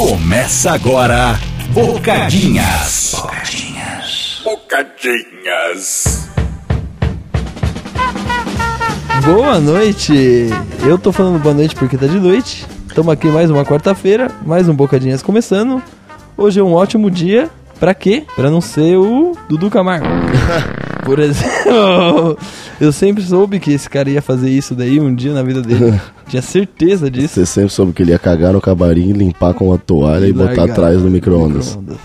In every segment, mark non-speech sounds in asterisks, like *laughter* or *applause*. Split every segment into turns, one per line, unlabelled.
Começa agora, Bocadinhas. Bocadinhas. Bocadinhas.
Boa noite! Eu tô falando boa noite porque tá de noite. Estamos aqui mais uma quarta-feira, mais um Bocadinhas começando. Hoje é um ótimo dia. Pra quê? Pra não ser o Dudu Camargo. *laughs* Por exemplo, *laughs* eu sempre soube que esse cara ia fazer isso daí um dia na vida dele. *laughs* Tinha certeza disso.
Você sempre soube que ele ia cagar no camarim, limpar com uma toalha e, botar
largar
atrás no micro-ondas.
micro-ondas.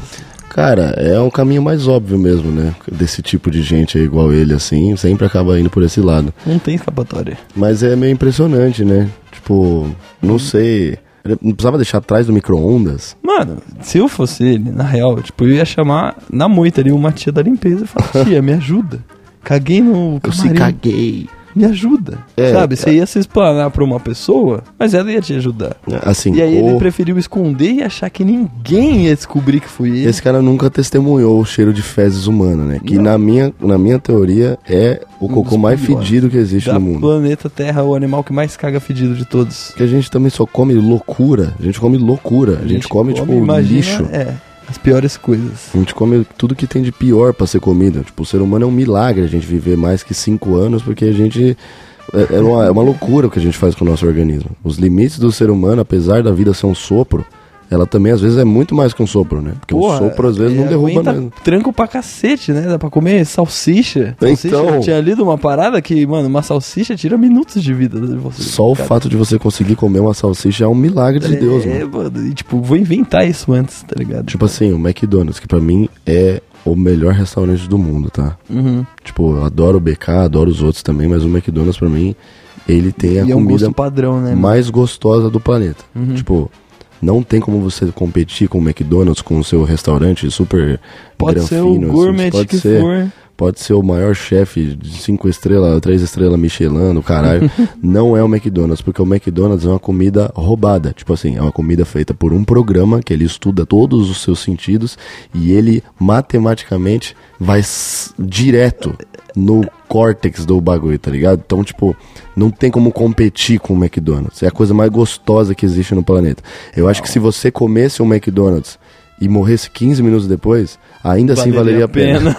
Cara, é o caminho mais óbvio mesmo, né? Desse tipo de gente aí igual ele, assim, sempre acaba indo por esse lado.
Não tem escapatória.
Mas é meio impressionante, né? Tipo, não sei. Ele Não precisava deixar atrás do micro-ondas?
Mano, se eu fosse ele, na real, tipo, eu ia chamar na moita ali uma tia da limpeza e falar, tia, me ajuda. Caguei no
Eu se
camarim.
caguei.
Me ajuda.
É,
Sabe, você ia se explanar pra uma pessoa, mas ela ia te ajudar.
Assim,
E aí ele
o-
preferiu esconder e achar que ninguém ia descobrir que foi ele.
esse cara nunca testemunhou o cheiro de fezes humano, né? Que
Não.
na minha, na minha teoria é o
Um
cocô mais fedido que existe
da
no mundo.
planeta Terra, o animal que mais caga fedido de todos.
Que a gente também só come loucura. A gente come loucura. A gente, come, tipo,
imagina,
lixo.
É, as piores coisas.
A gente come tudo que tem de pior pra ser comida. Tipo, o ser humano é um milagre a gente viver mais que cinco anos, porque a gente. É, é uma, é uma loucura o que a gente faz com o nosso organismo. Os limites do ser humano, apesar da vida ser um sopro, ela também às vezes é muito mais que um sopro, né? Porque
Porra,
o sopro às vezes não derruba
aguenta
mesmo.
tranco pra cacete, né? Dá pra comer salsicha. salsicha.
Então.
Eu tinha lido uma parada que, mano, uma salsicha tira minutos de vida de você.
Só o
cara.
fato de você conseguir comer uma salsicha é um milagre de Deus,
é,
mano.
mano. E, tipo, vou inventar isso antes, tá ligado?
Tipo assim, o McDonald's, que pra mim é o melhor restaurante do mundo, tá?
Uhum.
Tipo, eu adoro o BK, adoro os outros também, mas o McDonald's pra mim, ele tem a
E é um
comida
gosto padrão, né? mano?
mais gostosa do planeta.
Uhum.
Tipo, não tem como você competir com o McDonald's, com o seu restaurante super
Pode ser o
assim,
gourmet
pode
que
ser,
for.
Pode ser o maior chefe de cinco estrelas, três estrelas Michelin, do caralho. *laughs* não é o McDonald's, porque o McDonald's é uma comida roubada. Tipo assim, é uma comida feita por um programa que ele estuda todos os seus sentidos e ele matematicamente vai direto no córtex do bagulho, tá ligado? Então, tipo, não tem como competir com o McDonald's. É a coisa mais gostosa que existe no planeta. Eu acho que se você comesse um McDonald's e morresse 15 minutos depois, ainda assim valeria a pena.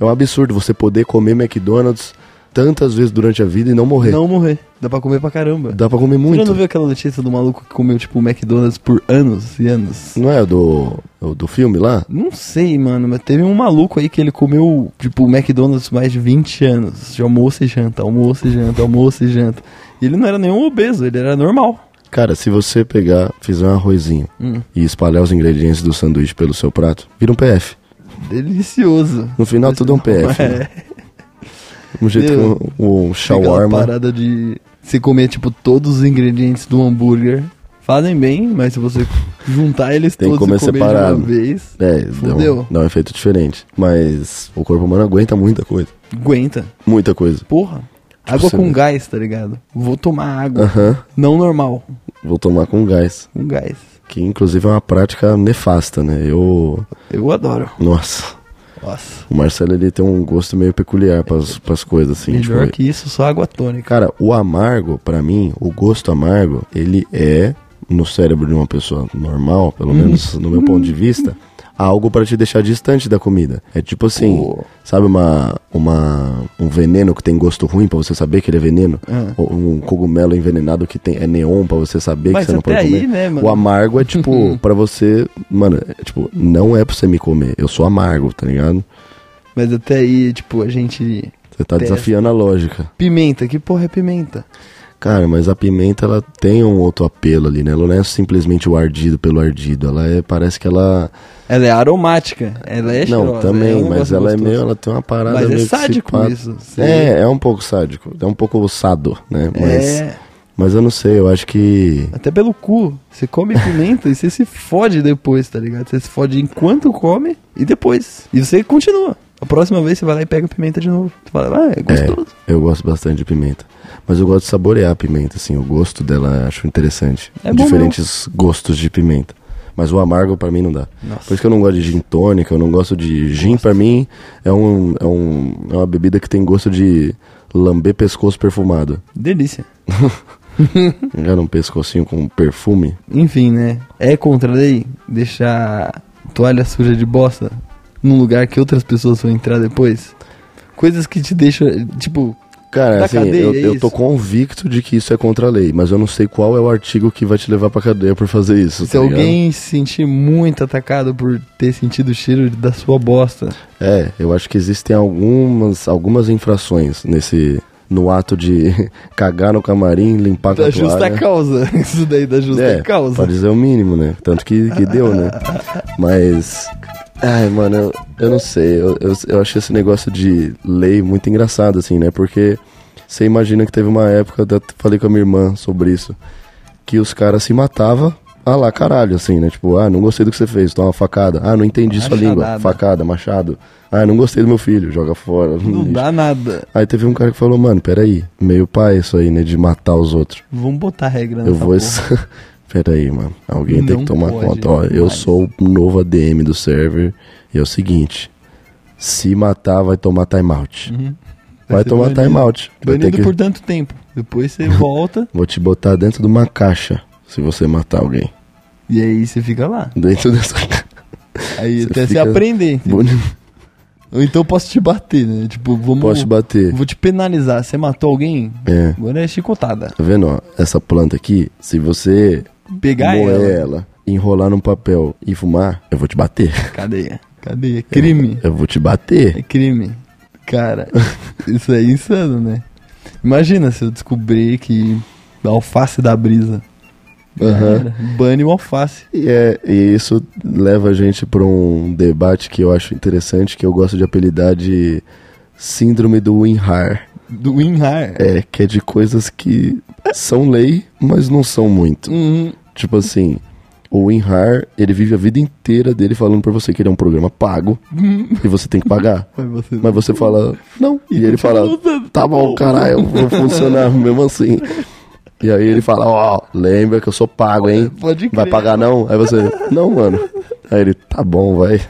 É um absurdo você poder comer McDonald's tantas vezes durante a vida e não morrer.
Não morrer. Dá pra comer pra caramba.
Dá pra comer
Você
muito.
não viu aquela notícia do maluco que comeu, tipo, McDonald's por anos e anos?
Não é do, do filme lá?
Não sei, mano, mas teve um maluco aí que ele comeu, tipo, McDonald's mais de 20 anos. De almoço e janta, almoço e janta, almoço e janta. E ele não era nenhum obeso, ele era normal.
Cara, se você pegar, fizer um arrozinho
Hum.
e espalhar os ingredientes do sanduíche pelo seu prato, vira um PF.
Delicioso.
No final tudo é um PF.
É.
né? Um jeito
Meu,
que o, o shawarma.
parada de você comer, tipo, todos os ingredientes do hambúrguer. Fazem bem, mas se você juntar eles
Tem que
todos
comer
e comer
separado.
de uma vez,
É, dá
Fudeu.
um, dá um efeito diferente. Mas o corpo humano aguenta muita coisa.
aguenta.
Muita coisa.
Porra. Água
você
com
vê.
gás, tá ligado? Vou tomar água.
Aham.
Não normal.
Vou tomar com gás.
Com gás.
Que inclusive é uma prática nefasta, né? Eu.
Eu adoro.
Nossa.
Nossa.
O Marcelo ele tem um gosto meio peculiar pras, pras coisas, assim.
Melhor
tipo,
que isso, só água tônica.
Cara, o amargo, pra mim, o gosto amargo, ele é, no cérebro de uma pessoa normal, pelo
Hum.
menos no meu ponto de vista, algo pra te deixar distante da comida. É tipo assim,
Pô.
sabe uma, uma, um veneno que tem gosto ruim pra você saber que ele é veneno?
Ah.
Ou Um cogumelo envenenado que tem, é neon pra você saber
Mas
que você não pode
aí,
comer.
né, mano?
O amargo é *laughs* tipo, pra você, mano, é, tipo, não é pra você me comer, eu sou amargo, tá ligado?
Mas até aí, tipo, a gente.
Você tá
Testa.
desafiando a lógica.
Pimenta, que porra é pimenta?
Cara, mas a pimenta ela tem um outro apelo ali, né? Ela não é simplesmente o ardido pelo ardido. Ela é, parece que ela.
Ela é aromática. Ela é
não,
cheirosa,
também,
é um
mas ela é
gostoso.
meio. Ela tem uma parada
Mas é
meio
sádico
psicopata.
isso. Você-
É, é um pouco sádico. É um pouco sado, né? Mas,
É.
mas eu não sei, eu acho que.
Até pelo cu. Você come *laughs* pimenta e você se fode depois, tá ligado? Você se fode enquanto come e depois. E você continua. A próxima vez você vai lá e pega pimenta de novo. Você fala, ah, é gostoso.
Eu gosto bastante de pimenta. Mas eu gosto de saborear a pimenta, assim. O gosto dela acho interessante.
É bom
Diferentes gostos de pimenta. Mas o amargo pra mim não dá.
Nossa.
Por isso que eu não gosto de gin tônica, eu não gosto de gin pra mim é, um, é, um, é uma bebida que tem gosto de lamber pescoço perfumado.
Delícia. *laughs*
Já num pescocinho com perfume.
Enfim, né? É contra a lei deixar toalha suja de bosta num lugar que outras pessoas vão entrar depois? Coisas que te deixam, tipo,
Cara,
Da
assim,
cadeia,
eu,
é
eu tô convicto de que isso é contra a lei, mas eu não sei qual é o artigo que vai te levar pra cadeia por fazer isso.
se
tá
alguém se sentir muito atacado por ter sentido o cheiro da sua bosta,
É, eu acho que existem algumas, algumas infrações nesse. No ato de *laughs* cagar no camarim, limpar com
da
a
justa
toalha.
causa. *laughs* Isso daí da justa
É,
causa.
pode dizer o mínimo, né? Tanto que, que deu, né? *laughs* Mas. Ai, mano, eu, eu não sei. Eu, eu, eu achei esse negócio de lei muito engraçado, assim, né? Porque você imagina que teve uma época, eu falei com a minha irmã sobre isso, que os caras se matavam. Ah lá, caralho, assim, né? Tipo, ah, não gostei do que você fez, toma uma facada. Ah, não entendi sua língua.
Machadada.
Facada, machado. Ah, não gostei do meu filho, joga fora.
Não
lixo.
dá nada.
Aí teve um cara que falou, mano, peraí, meio pai isso aí, né? De matar os outros.
Vamos botar regra nessa
Eu vou. *laughs* Pera aí, mano. Alguém tem
Não
que tomar conta. Ó, eu
mais.
sou o novo ADM do server. E é o seguinte: se matar, vai tomar timeout.
Uhum.
Vai
ser
tomar timeout. Vai ter que...
por tanto tempo. Depois você *laughs* volta
Vou te botar dentro de uma caixa se você matar alguém.
e aí você fica lá.
Dentro dessa caixa. *laughs*
Aí
Você
até você aprender.
Bonito.
Ou então eu posso te bater, né? Tipo, vamos.
Posso te bater.
Vou te penalizar. Você matou alguém?
É.
Agora é chicotada.
Tá vendo, ó? Essa planta aqui, se você
Pegar ela.
ela, enrolar num papel e fumar, eu vou te bater.
Cadeia. Cadeia. Crime.
Eu vou te bater.
É crime. Cara, *laughs* isso é insano, né? Imagina se eu descobrir que a alface da brisa. Era. Bane o alface.
E, é, e isso leva a gente para um debate que eu acho interessante, que eu gosto de apelidar de Síndrome do Winrar.
Do Winrar.
É, que é de coisas que são lei, mas não são muito.
Uhum.
Tipo assim, o Winrar, ele vive a vida inteira dele falando pra você que ele é um programa pago e você tem que pagar. *laughs*
Mas você
Mas você fala, não. E, ele fala,
usando.
tá bom, caralho, vou funcionar *laughs* mesmo assim. E aí ele fala, ó, lembra que eu sou pago, hein?
Pode
Vai
crer.
pagar não? Aí você, não, mano. Aí ele, tá bom, vai.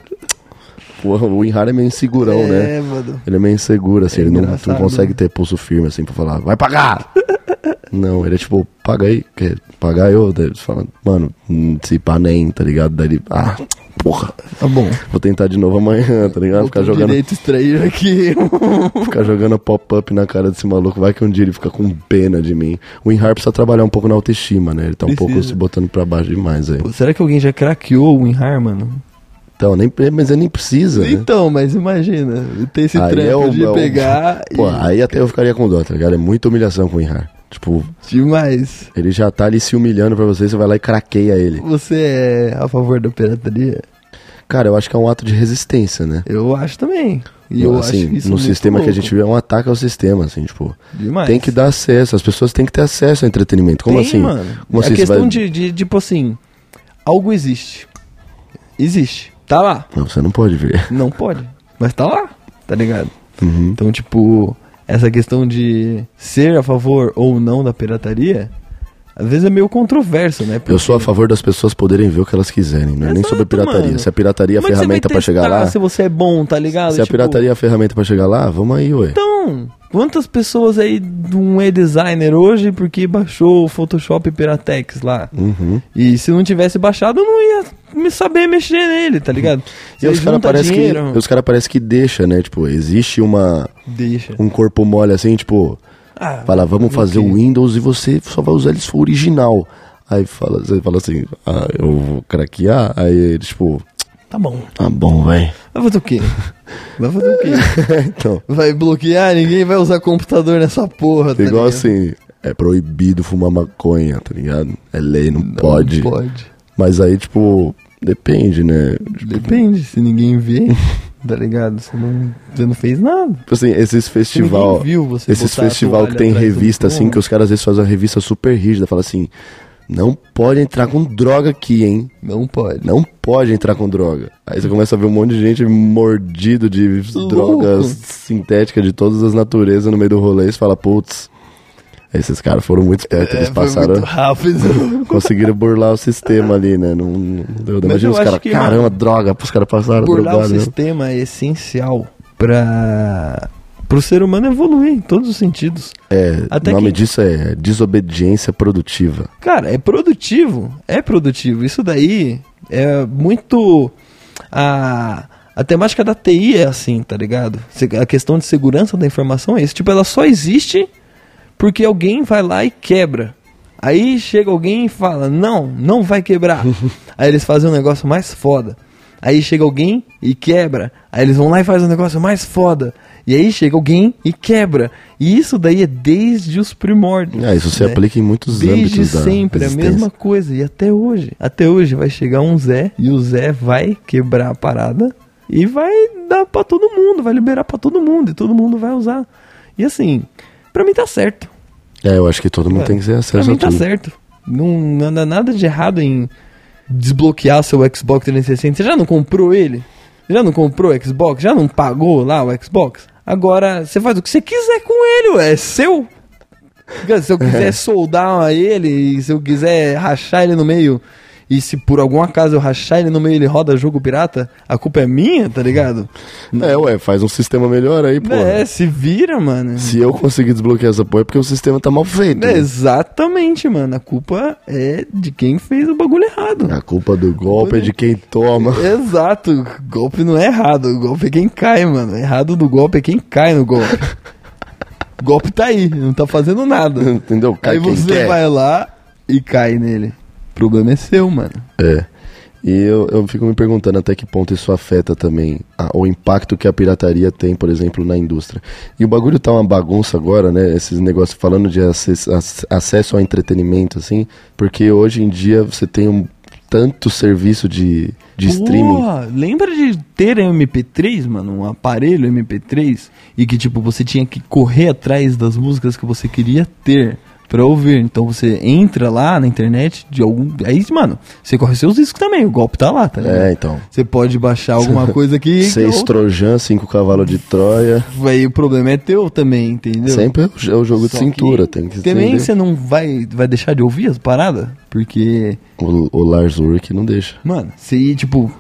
O Inhar é meio insegurão, né?
É, mano.
Ele é meio inseguro, assim, ele não, não consegue
né?
ter pulso firme, assim, pra falar, vai pagar! *laughs* não, ele é tipo, paga aí, quer pagar eu? Daí eles falam, mano, hum, se pá nem, tá ligado? Daí ele, ah, porra,
Tá bom.
vou tentar de novo amanhã, *laughs* tá ligado? Ficar jogando,
direito extrair aqui. *laughs*
ficar jogando pop-up na cara desse maluco, vai que um dia ele fica com pena de mim. O Inhar precisa trabalhar um pouco na autoestima, né? Ele tá um pouco se botando pra baixo demais aí.
Pô, será que alguém já craqueou o WinRAR, mano?
Então, nem, mas ele nem precisa, né?
Então, mas imagina, ter esse
Aí
trampo
é o-
de
é o-
pegar *laughs*
Pô,
e...
aí até eu ficaria com dó, tá ligado? É muita humilhação com o Inhar. Tipo,
Demais.
ele já tá ali se humilhando pra você, você vai lá e craqueia ele.
Você é a favor da pirataria?
Cara, eu acho que é um ato de resistência, né?
Eu acho também. E eu
assim,
acho isso
no sistema que a
louco.
gente vê, é um ataque ao sistema, assim, tipo.
Demais.
Tem que dar acesso, as pessoas têm que ter acesso ao entretenimento. Como
Tem,
assim?
mano.
Como
é
assim?
Questão
vai-
de, de, tipo assim, algo existe. Existe. Tá lá.
Não, você não pode ver.
Não pode. Mas tá lá. Tá ligado?
Uhum.
Então, tipo, essa questão de ser a favor ou não da pirataria, às vezes é meio controverso, né?
Eu sou a favor das pessoas poderem ver o que elas quiserem, não é nem sobre pirataria.
mano.
Se a pirataria é a ferramenta pra chegar lá,
Se você é bom, tá ligado?
se a
Tipo,
pirataria é a ferramenta pra chegar lá, vamos aí, ué.
Então, quantas pessoas aí não é designer hoje porque baixou o Photoshop Piratex lá?
Uhum.
E se não tivesse baixado, eu não ia me saber mexer nele, tá ligado?
E os caras parece que,
dinheiro,
os cara parece que deixa, né? Tipo, existe uma
Deixa.
um corpo mole assim, tipo,
Ah,
fala, vamos fazer o Windows e você só vai usar ele se for original. Aí fala, você fala assim, ah, eu vou craquear, aí tipo,
Tá bom.
tá bom, vai.
Vai fazer o quê? *laughs* Vai fazer o quê? *laughs*
então,
Vai bloquear? Ninguém vai usar computador nessa porra, tá
igual
ligado?
assim, é proibido fumar maconha, tá ligado? É lei, não, pode.
Não pode.
Mas aí, tipo, depende, né?
Depende, se ninguém vê, *laughs* tá ligado? Você não, você não fez nada.
Tipo assim, esses
Se
festival,
ninguém viu você
esses festival que tem revista assim, que os caras às vezes fazem uma revista super rígida, fala assim, não pode entrar com droga aqui, hein?
Não pode.
Não pode entrar com droga. Aí você começa a ver um monte de gente mordido de drogas sintéticas de todas as naturezas no meio do rolê. E você fala, putz, esses caras foram muito espertos.
É,
Eles passaram,
muito rápido. *laughs*
conseguiram burlar o sistema ali, né? Não, não deu. Imagina os caras, caramba,
mano,
droga, os caras passaram
Burlar o
drogados. né?
sistema é essencial pra pro ser humano evoluir em todos os sentidos.
É,
Até
o nome
que-
disso é desobediência produtiva.
Cara, é produtivo, é produtivo. Isso daí é muito a a temática da TI é assim, tá ligado? A questão de segurança da informação é isso. Tipo, ela só existe porque alguém vai lá e quebra. Aí chega alguém e fala: Não, não vai quebrar. *laughs* Aí eles fazem um negócio mais foda. Aí chega alguém e quebra. Aí eles vão lá e fazem um negócio mais foda. E aí chega alguém e quebra. E isso daí é desde os primórdios.
Ah, isso se
né?
aplica em muitos
Desde
âmbitos da
sempre, a mesma coisa. E até hoje. Até hoje vai chegar um Zé e o Zé vai quebrar a parada e vai dar pra todo mundo, vai liberar pra todo mundo e todo mundo vai usar. E assim, pra mim tá certo.
É, eu acho que todo mundo tem que ter
Pra
acesso
mim
a
tá
tudo.
certo. Não, não anda nada de errado em desbloquear seu Xbox 360. Você já não comprou ele? Já não comprou o Xbox? Já não pagou lá o Xbox? Agora, você faz o que você quiser com ele, ué, é seu. Se eu quiser soldar ele, se eu quiser rachar ele no meio, e se por algum acaso eu rachar ele no meio ele roda jogo pirata, a culpa é minha, tá ligado?
É, ué, faz um sistema melhor aí, pô.
É, se vira, mano.
Se eu conseguir desbloquear essa porra é porque o sistema tá mal feito.
É, exatamente, mano. A culpa é de quem fez o bagulho errado.
A culpa do golpe é de quem toma. *laughs*
Exato, golpe não é errado, o golpe é quem cai, mano. Errado do golpe é quem cai no golpe. o golpe tá aí, não tá fazendo nada. *laughs*
Entendeu? Cai
aí você
quer.
vai lá e cai nele. O problema é seu, mano.
É. E eu, eu fico me perguntando até que ponto isso afeta também a- o impacto que a pirataria tem, por exemplo, na indústria. E o bagulho tá uma bagunça agora, né? Esses negócios falando de acesso, ac- acesso ao entretenimento, assim, porque hoje em dia você tem um tanto serviço de, de streaming.
Porra, lembra de ter MP3, mano? Um aparelho MP3 e que, tipo, você tinha que correr atrás das músicas que você queria ter pra ouvir. Então você entra lá na internet de algum. Aí, mano, você corre seus discos também. O golpe tá lá, tá ligado?
É, então.
Você pode baixar alguma *laughs* coisa aqui. que
Seis
eu-
Trojan, cinco cavalos de Troia.
Aí o problema é teu também, entendeu?
Sempre é o- é jogo de
Só
cintura,
que
tem que
Também
entender.
você não vai, vai deixar de ouvir as paradas? Porque,
O, o Lars Ulrich não deixa.
mano, você, tipo,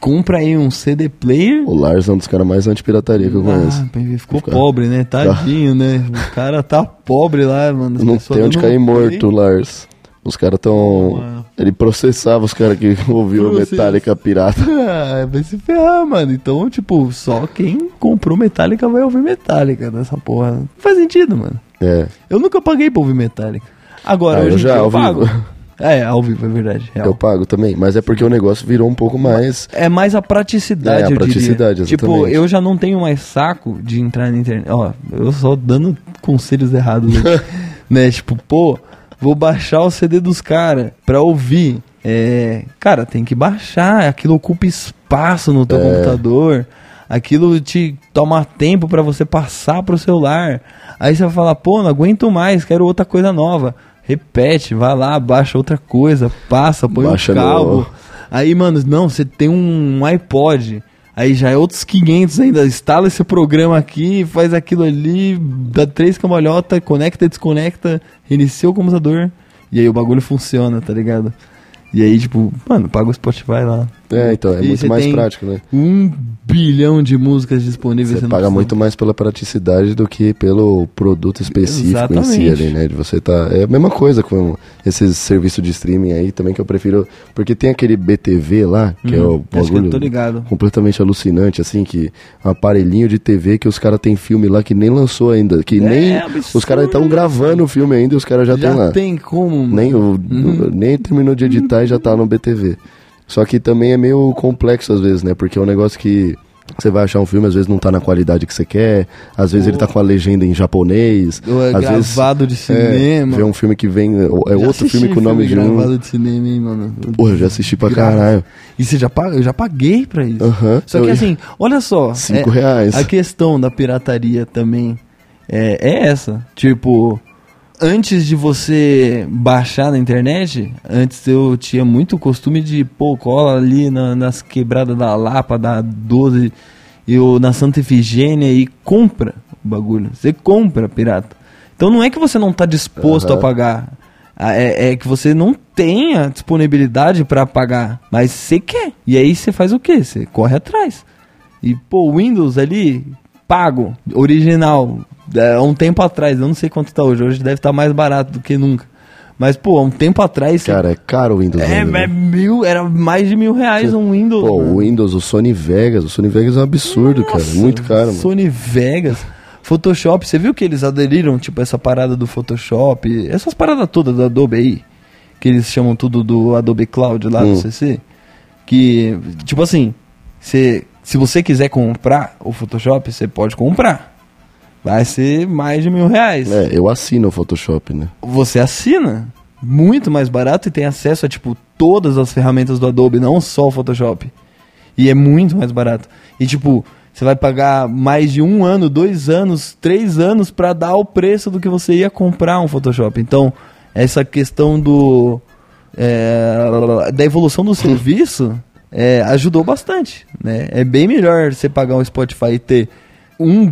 compra aí um CD player.
O Lars é um dos caras mais anti-pirataria que eu conheço.
Ah, ele ficou
Fica-
pobre, né? Tadinho, né? O cara tá pobre lá, mano. As
Não tem onde cair morto, Lars. Os caras tão. Ele processava os caras que *laughs* ouviram
Processa.
Metallica pirata. *laughs*
Ah, vai se ferrar, mano. Então, tipo, só quem comprou Metallica vai ouvir Metallica dessa porra. Não faz sentido, mano.
É.
Eu nunca paguei pra ouvir Metallica. Agora,
Ah, eu
hoje em
já,
eu
ao
pago. *laughs*
vivo.
É, ao vivo, é verdade. real.
Eu pago também. Mas é porque o negócio virou um pouco mais.
É mais a praticidade,
É, a praticidade,
diria. Tipo,
exatamente.
eu já não tenho mais saco de entrar na internet. Ó, eu só dando conselhos errados *laughs* né? Tipo, pô, vou baixar o CD dos caras pra ouvir. É, cara, tem que baixar. Aquilo ocupa espaço no teu
É.
computador. Aquilo te toma tempo pra você passar pro celular. Aí você vai falar, pô, não aguento mais, quero outra coisa nova. Repete, vai lá, baixa outra coisa, passa, põe
Baixa
um
no-
cabo. Aí, mano, não, você tem um iPod. Aí já é outros 500 ainda. Instala esse programa aqui, faz aquilo ali, dá três cambalhota, conecta, desconecta, reinicia o computador. E aí o bagulho funciona, tá ligado? E aí, tipo, mano, paga o Spotify lá.
É, então, é
E
muito mais prático, né?
Um bilhão de músicas disponíveis.
Você paga
precisa-
muito mais pela praticidade do que pelo produto específico em si
Exatamente.
ali, né? De você tá. É a mesma coisa com esses serviços de streaming aí também que eu prefiro. Porque tem aquele BTV lá, que é o
Uhum. Que eu
bagulho
tô ligado.
completamente alucinante, assim, que um aparelhinho de TV que os caras têm filme lá que nem lançou ainda. Que
É,
nem.
absurdo.
Os caras estão gravando o filme ainda e os caras já,
Já
tem lá.
tem como. mano.
Nem, o,
Uhum.
nem terminou de editar e já tá no BTV. Só que também é meio complexo às vezes, né? Porque é um negócio que você vai achar um filme, às vezes não tá na qualidade que você quer, às vezes ele tá com a legenda em japonês.
Ou é
às vezes,
gravado de cinema.
É, vê um filme que vem. É
Já
outro filme com o nome de um.
gravado de cinema, hein, mano.
Porra, eu já assisti pra
Grava.
caralho.
E você já paga? Eu já paguei pra isso.
Aham.
Só que
Eu-
assim, olha só.
Cinco
é-
reais.
A questão da pirataria também é, é essa. Tipo, antes de você baixar na internet, antes eu tinha muito costume de, pô, cola ali na- nas quebradas da Lapa, da 12, e o- na Santa Efigênia e compra o bagulho. Você compra pirata. Então não é que você não tá disposto
Aham.
a pagar. Ah, É, é que você não tem a disponibilidade pra pagar, mas você quer. E aí você faz o quê? Você corre atrás. E pô, o Windows ali, pago, original, há um tempo atrás, eu não sei quanto tá hoje, hoje deve estar mais barato do que nunca. Mas, pô, há um tempo atrás.
Cara, é caro o Windows.
é,
ainda,
é
né?
mil, era mais de mil reais um Windows.
Pô, o Windows, o Sony Vegas, o Sony Vegas é um absurdo, cara.
Nossa,
Muito caro, mano.
Sony Vegas. Photoshop, você viu que eles aderiram, tipo, essa parada do Photoshop, essas paradas todas da Adobe aí, que eles chamam tudo do Adobe Cloud lá
Hum.
do CC, que, tipo assim, você, se você quiser comprar o Photoshop, você pode comprar. Vai ser mais de mil reais.
É, eu assino o Photoshop, né?
Você assina muito mais barato e tem acesso a, tipo, todas as ferramentas do Adobe, não só o Photoshop. E é muito mais barato. E, tipo, você vai pagar mais de um ano, dois anos, três anos pra dar o preço do que você ia comprar um Photoshop. Então, essa questão do. é, da evolução do serviço é, ajudou bastante. Né? É bem melhor você pagar um Spotify e ter um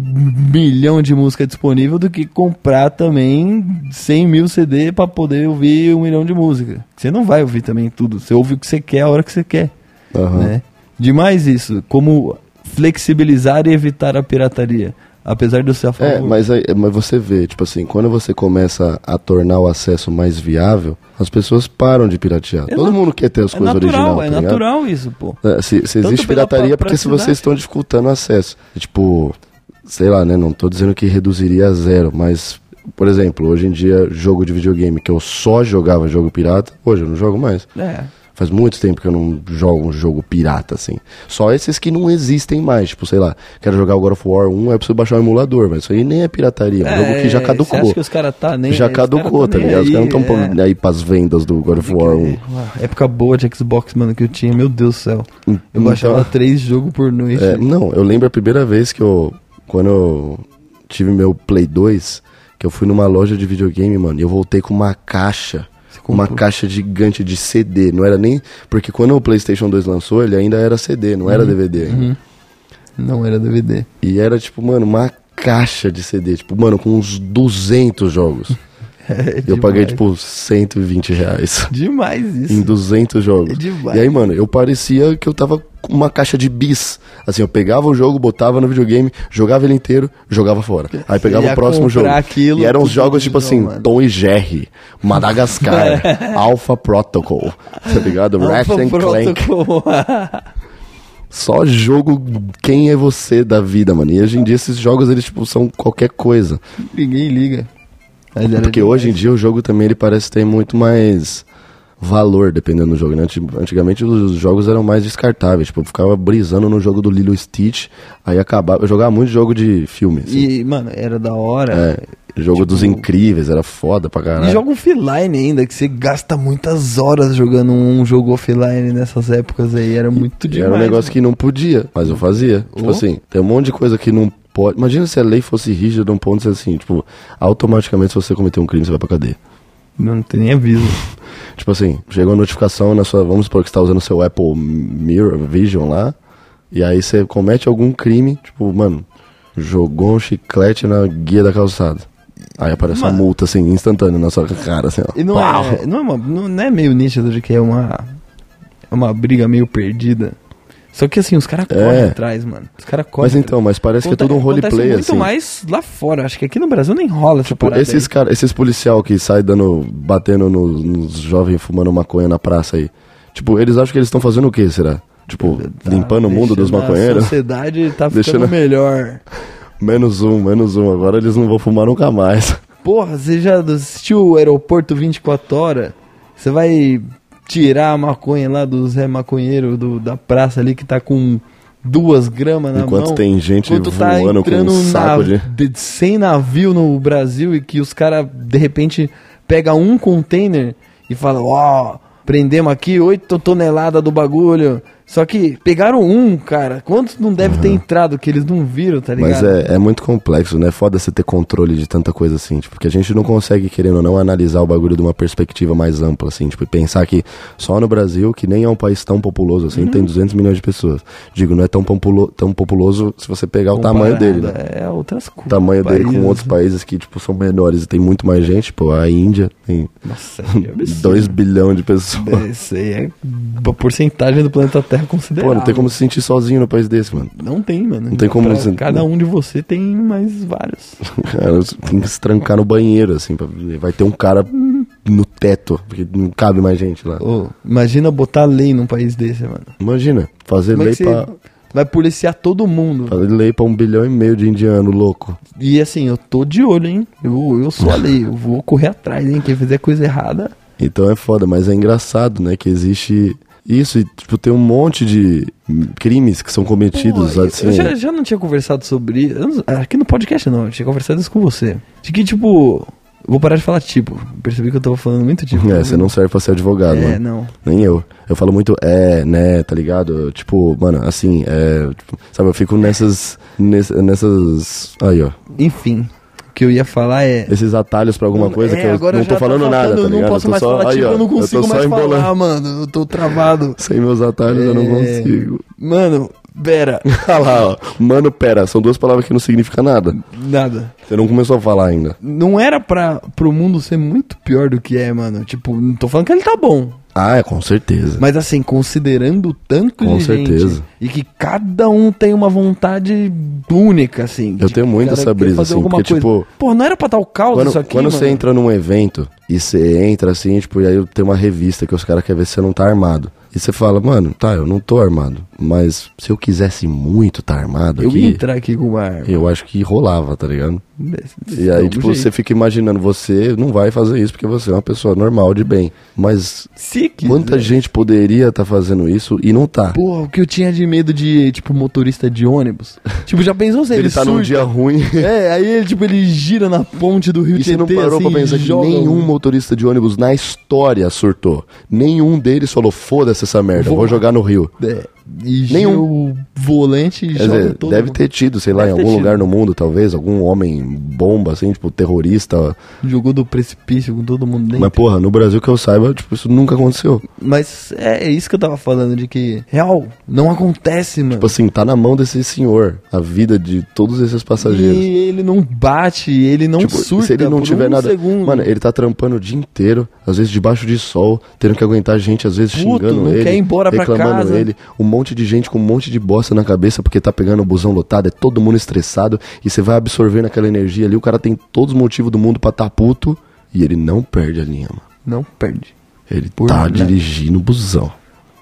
milhão de música disponível do que comprar também 100 mil CD pra poder ouvir um milhão de música. Você não vai ouvir também tudo. Você ouve o que você quer a hora que você quer.
Aham.
Né? Demais isso. Como flexibilizar e evitar a pirataria. Apesar de eu ser a favor.
É, mas, aí, mas você vê, tipo assim, quando você começa a tornar o acesso mais viável, as pessoas param de piratear.
É
Todo mundo quer ter as
é
coisas
natural,
originais.
é
tá ligado?
natural isso, pô.
É, se, se existe pirataria é
pra-
porque se vocês estão dificultando o acesso. Tipo, sei lá, né? Não tô dizendo que reduziria a zero, mas, por exemplo, hoje em dia, jogo de videogame que eu só jogava jogo pirata, hoje eu não jogo mais.
É.
Faz muito tempo que eu não jogo um jogo pirata, assim. Só esses que não existem mais. Tipo, sei lá, quero jogar o God of War 1, eu preciso baixar um emulador, mas isso aí nem é pirataria. É um jogo que já
Você
caducou.
acha que os caras tá nem
Já caducou, tá
nem
ligado? Os caras não estão
é.
aí pras vendas do God of War 1.
Uma época boa de Xbox, mano, que eu tinha, meu Deus do céu. Eu
Então-
baixava três jogos por noite.
É, não, eu lembro a primeira vez que eu. Quando eu tive meu Play 2, que eu fui numa loja de videogame, mano, e eu voltei com uma caixa. Uma caixa gigante de CD. Não era nem. Porque quando o PlayStation 2 lançou, ele ainda era CD, não
Uhum.
era DVD ainda.
Não era DVD.
E era tipo, mano, uma caixa de CD. Tipo, mano, com uns 200 jogos. *laughs*
É
eu paguei, tipo, 120 reais.
Demais isso.
em 200 jogos.
É demais.
E aí, mano, eu parecia que eu tava uma caixa de bis. Assim, eu pegava o jogo, botava no videogame, jogava ele inteiro, jogava fora. Aí pegava o próximo jogo.
aquilo,
e eram
tudo
jogos tipo assim,
mano.
Tom e Jerry, Madagascar, *laughs* Alpha Protocol, tá ligado? Ratchet and Clank. *laughs* Só jogo quem é você da vida, mano. E hoje em dia esses jogos, eles tipo, são qualquer coisa.
Ninguém liga.
Porque hoje em dia o jogo também ele parece ter muito mais valor dependendo do jogo. Né? Anti- Antigamente os jogos eram mais descartáveis. Tipo, eu ficava brisando no jogo do Lilo Stitch, aí acabava. Eu jogava muito jogo de filme. assim.
E, mano, era da hora.
É, jogo dos incríveis, era foda pra
E
caralho.
joga offline ainda, que você gasta muitas horas jogando um jogo offline nessas épocas aí. Era muito
E
demais.
era um negócio
mano.
que não podia, mas eu fazia. Tipo
Oh.
assim, tem um monte de coisa que não pode. Imagina se a lei fosse rígida de um ponto assim, tipo, automaticamente se você cometer um crime, você vai pra cadeia.
Não tem nem aviso.
Tipo assim, chegou a notificação na sua. Vamos supor que você tá usando o seu Apple Mirror Vision lá. E aí você comete algum crime, tipo, mano, jogou um chiclete na guia da calçada. Aí aparece uma multa, assim, instantânea na sua cara, assim, ó.
E não
Pau!
é, não, é uma- não- não é meio nítido de que é uma, é uma briga meio perdida. Só que assim, os caras
É.
correm atrás, mano. Os caras correm
Mas então, mas parece que é tudo um roleplay,
muito
assim.
mais lá fora. Acho que aqui no Brasil nem rola essa
Tipo, esses,
aí.
cara, esses policial que saem dando, batendo nos, nos jovens fumando maconha na praça aí. Tipo, eles acham que eles estão fazendo o quê, será? Tipo,
Tá
limpando o mundo dos maconheiros?
A sociedade tá *laughs* ficando
Deixando-
melhor. *laughs*
Menos um, menos um. Agora eles não vão fumar nunca mais.
Porra, você já assistiu o aeroporto 24 horas? Você vai tirar a maconha lá do Zé Maconheiro do, da praça ali que tá com duas gramas na
Enquanto
mão.
tem gente
Enquanto tá
voando com
entrando
um saco
na-
de...
100 navios no Brasil e que os caras, de repente, pega um container e fala, ó, prendemos aqui 8 toneladas do bagulho. Só que pegaram um, cara. Quantos não deve ter entrado que eles não viram, tá ligado?
Mas é, é muito complexo, né? Foda você ter controle de tanta coisa assim, tipo, porque a gente não consegue, querendo ou não, analisar o bagulho de uma perspectiva mais ampla, assim, tipo, e pensar que só no Brasil, que nem é um país tão populoso assim,
Uhum.
tem 200 milhões de pessoas. Digo, não é tão, populo, tão populoso se você pegar o tamanho dele, né?
É outras coisas.
O tamanho dele com outros países que, tipo, são menores e tem muito mais gente, tipo, a Índia tem
Nossa, que *laughs* absurdo.
2 bilhões de pessoas.
Isso aí é a porcentagem do planeta terra considerável.
Pô, não tem como se sentir sozinho no país desse, mano.
Não tem, mano.
Não tem como
Pra
você-
Cada um de você tem mais vários. *laughs*
Cara, tem que se trancar no banheiro, assim, pra... vai ter um cara no teto, porque não cabe mais gente lá.
Imagina botar lei num país desse, mano.
Imagina, fazer
Como é
lei pra.
vai policiar todo mundo?
Fazer lei pra um bilhão e meio de indiano louco.
E assim, eu tô de olho, hein? Eu, eu sou a lei, eu vou correr atrás, hein? Quem fizer coisa errada.
Então é foda, mas é engraçado, né? Que existe isso e, tipo, tem um monte de crimes que são cometidos,
Pô,
assim.
Eu já, já não tinha conversado sobre isso. não- Aqui no podcast não, eu tinha conversado isso com você. De que, tipo. Vou parar de falar tipo. Percebi que eu tava falando muito tipo.
É, você não serve pra ser advogado,
É,
mano.
não.
Nem eu. Eu falo muito é, né, tá ligado? Tipo, mano, assim, é. tipo, sabe, eu fico nessas. ness- Nessas. Aí, ó.
Enfim. O que eu ia falar é.
Esses atalhos pra alguma coisa
É,
que eu não tô falando nada,
faltando,
tá
Eu
ligado?
não posso
tô
mais
só-
falar
aí,
tipo,
ó,
eu não
tô
consigo
só
mais
embolando.
falar, mano. Eu tô travado.
Sem meus atalhos eu não
É,
consigo.
Mano, pera. *laughs*
Olha lá, ó. Mano, pera, são duas palavras que não significam nada.
Nada.
Você não começou a falar ainda.
Não era pra, pro mundo ser muito pior do que é, mano. Tipo, não tô falando que ele tá bom.
Ah, é, com certeza.
Mas assim, considerando tanto
Com
de
certeza.
gente e que cada um tem uma vontade única, assim.
Eu tenho muito essa brisa, assim, porque,
coisa.
tipo,
Pô, não era pra o caos
Quando,
isso aqui,
quando
mano?
você entra num evento e você entra assim, tipo, e aí tem uma revista que os caras querem ver se você não tá armado. E você fala, mano, tá, eu não tô armado. Mas se eu quisesse muito tá armado
Eu ia
aqui,
entrar aqui com uma arma.
eu acho que rolava, tá ligado? E aí, tipo,
jeito.
você fica imaginando, você não vai fazer isso porque você é uma pessoa normal, de bem. Mas
Se quiser.
quanta gente poderia estar fazendo isso e não tá?
Porra, o que eu tinha de medo de, tipo, motorista de ônibus. *laughs* tipo, já pensou se ele,
Ele tá num
surta?
dia ruim. *laughs*
É, aí ele, tipo, ele gira na ponte do Rio
E você não parou
assim,
pra pensar que nenhum
um-
motorista de ônibus na história surtou. Nenhum deles falou, foda-se essa merda,
Vou-
vou jogar no Rio.
É, e
Nenhum.
o volante e
Quer
joga
dizer,
todo
deve
mundo.
ter tido, sei lá,
Deve
em algum lugar no mundo, talvez, algum homem bomba, assim, tipo, terrorista.
Jogou do precipício com todo mundo dentro.
Mas, porra, no Brasil que eu saiba, tipo, isso nunca aconteceu.
Mas é, é isso que eu tava falando, de que, real, não acontece, mano.
Tipo assim, tá na mão desse senhor, a vida de todos esses passageiros.
E ele não bate, ele não
Tipo,
surta
se ele não
por
tiver
um
nada.
segundo.
Mano, ele tá trampando o dia inteiro, às vezes debaixo de sol, tendo que aguentar gente, às vezes
Puto,
xingando
não
ele.
quer ir embora pra
reclamando
casa.
ele. Um monte de gente com um monte de bosta na cabeça porque tá pegando o busão lotado, é todo mundo estressado. E você vai absorvendo aquela energia ali, o cara tem todos os motivos do mundo pra tá puto. E ele não perde a linha, mano.
Não perde.
Ele
Por
tá
nada.
dirigindo busão.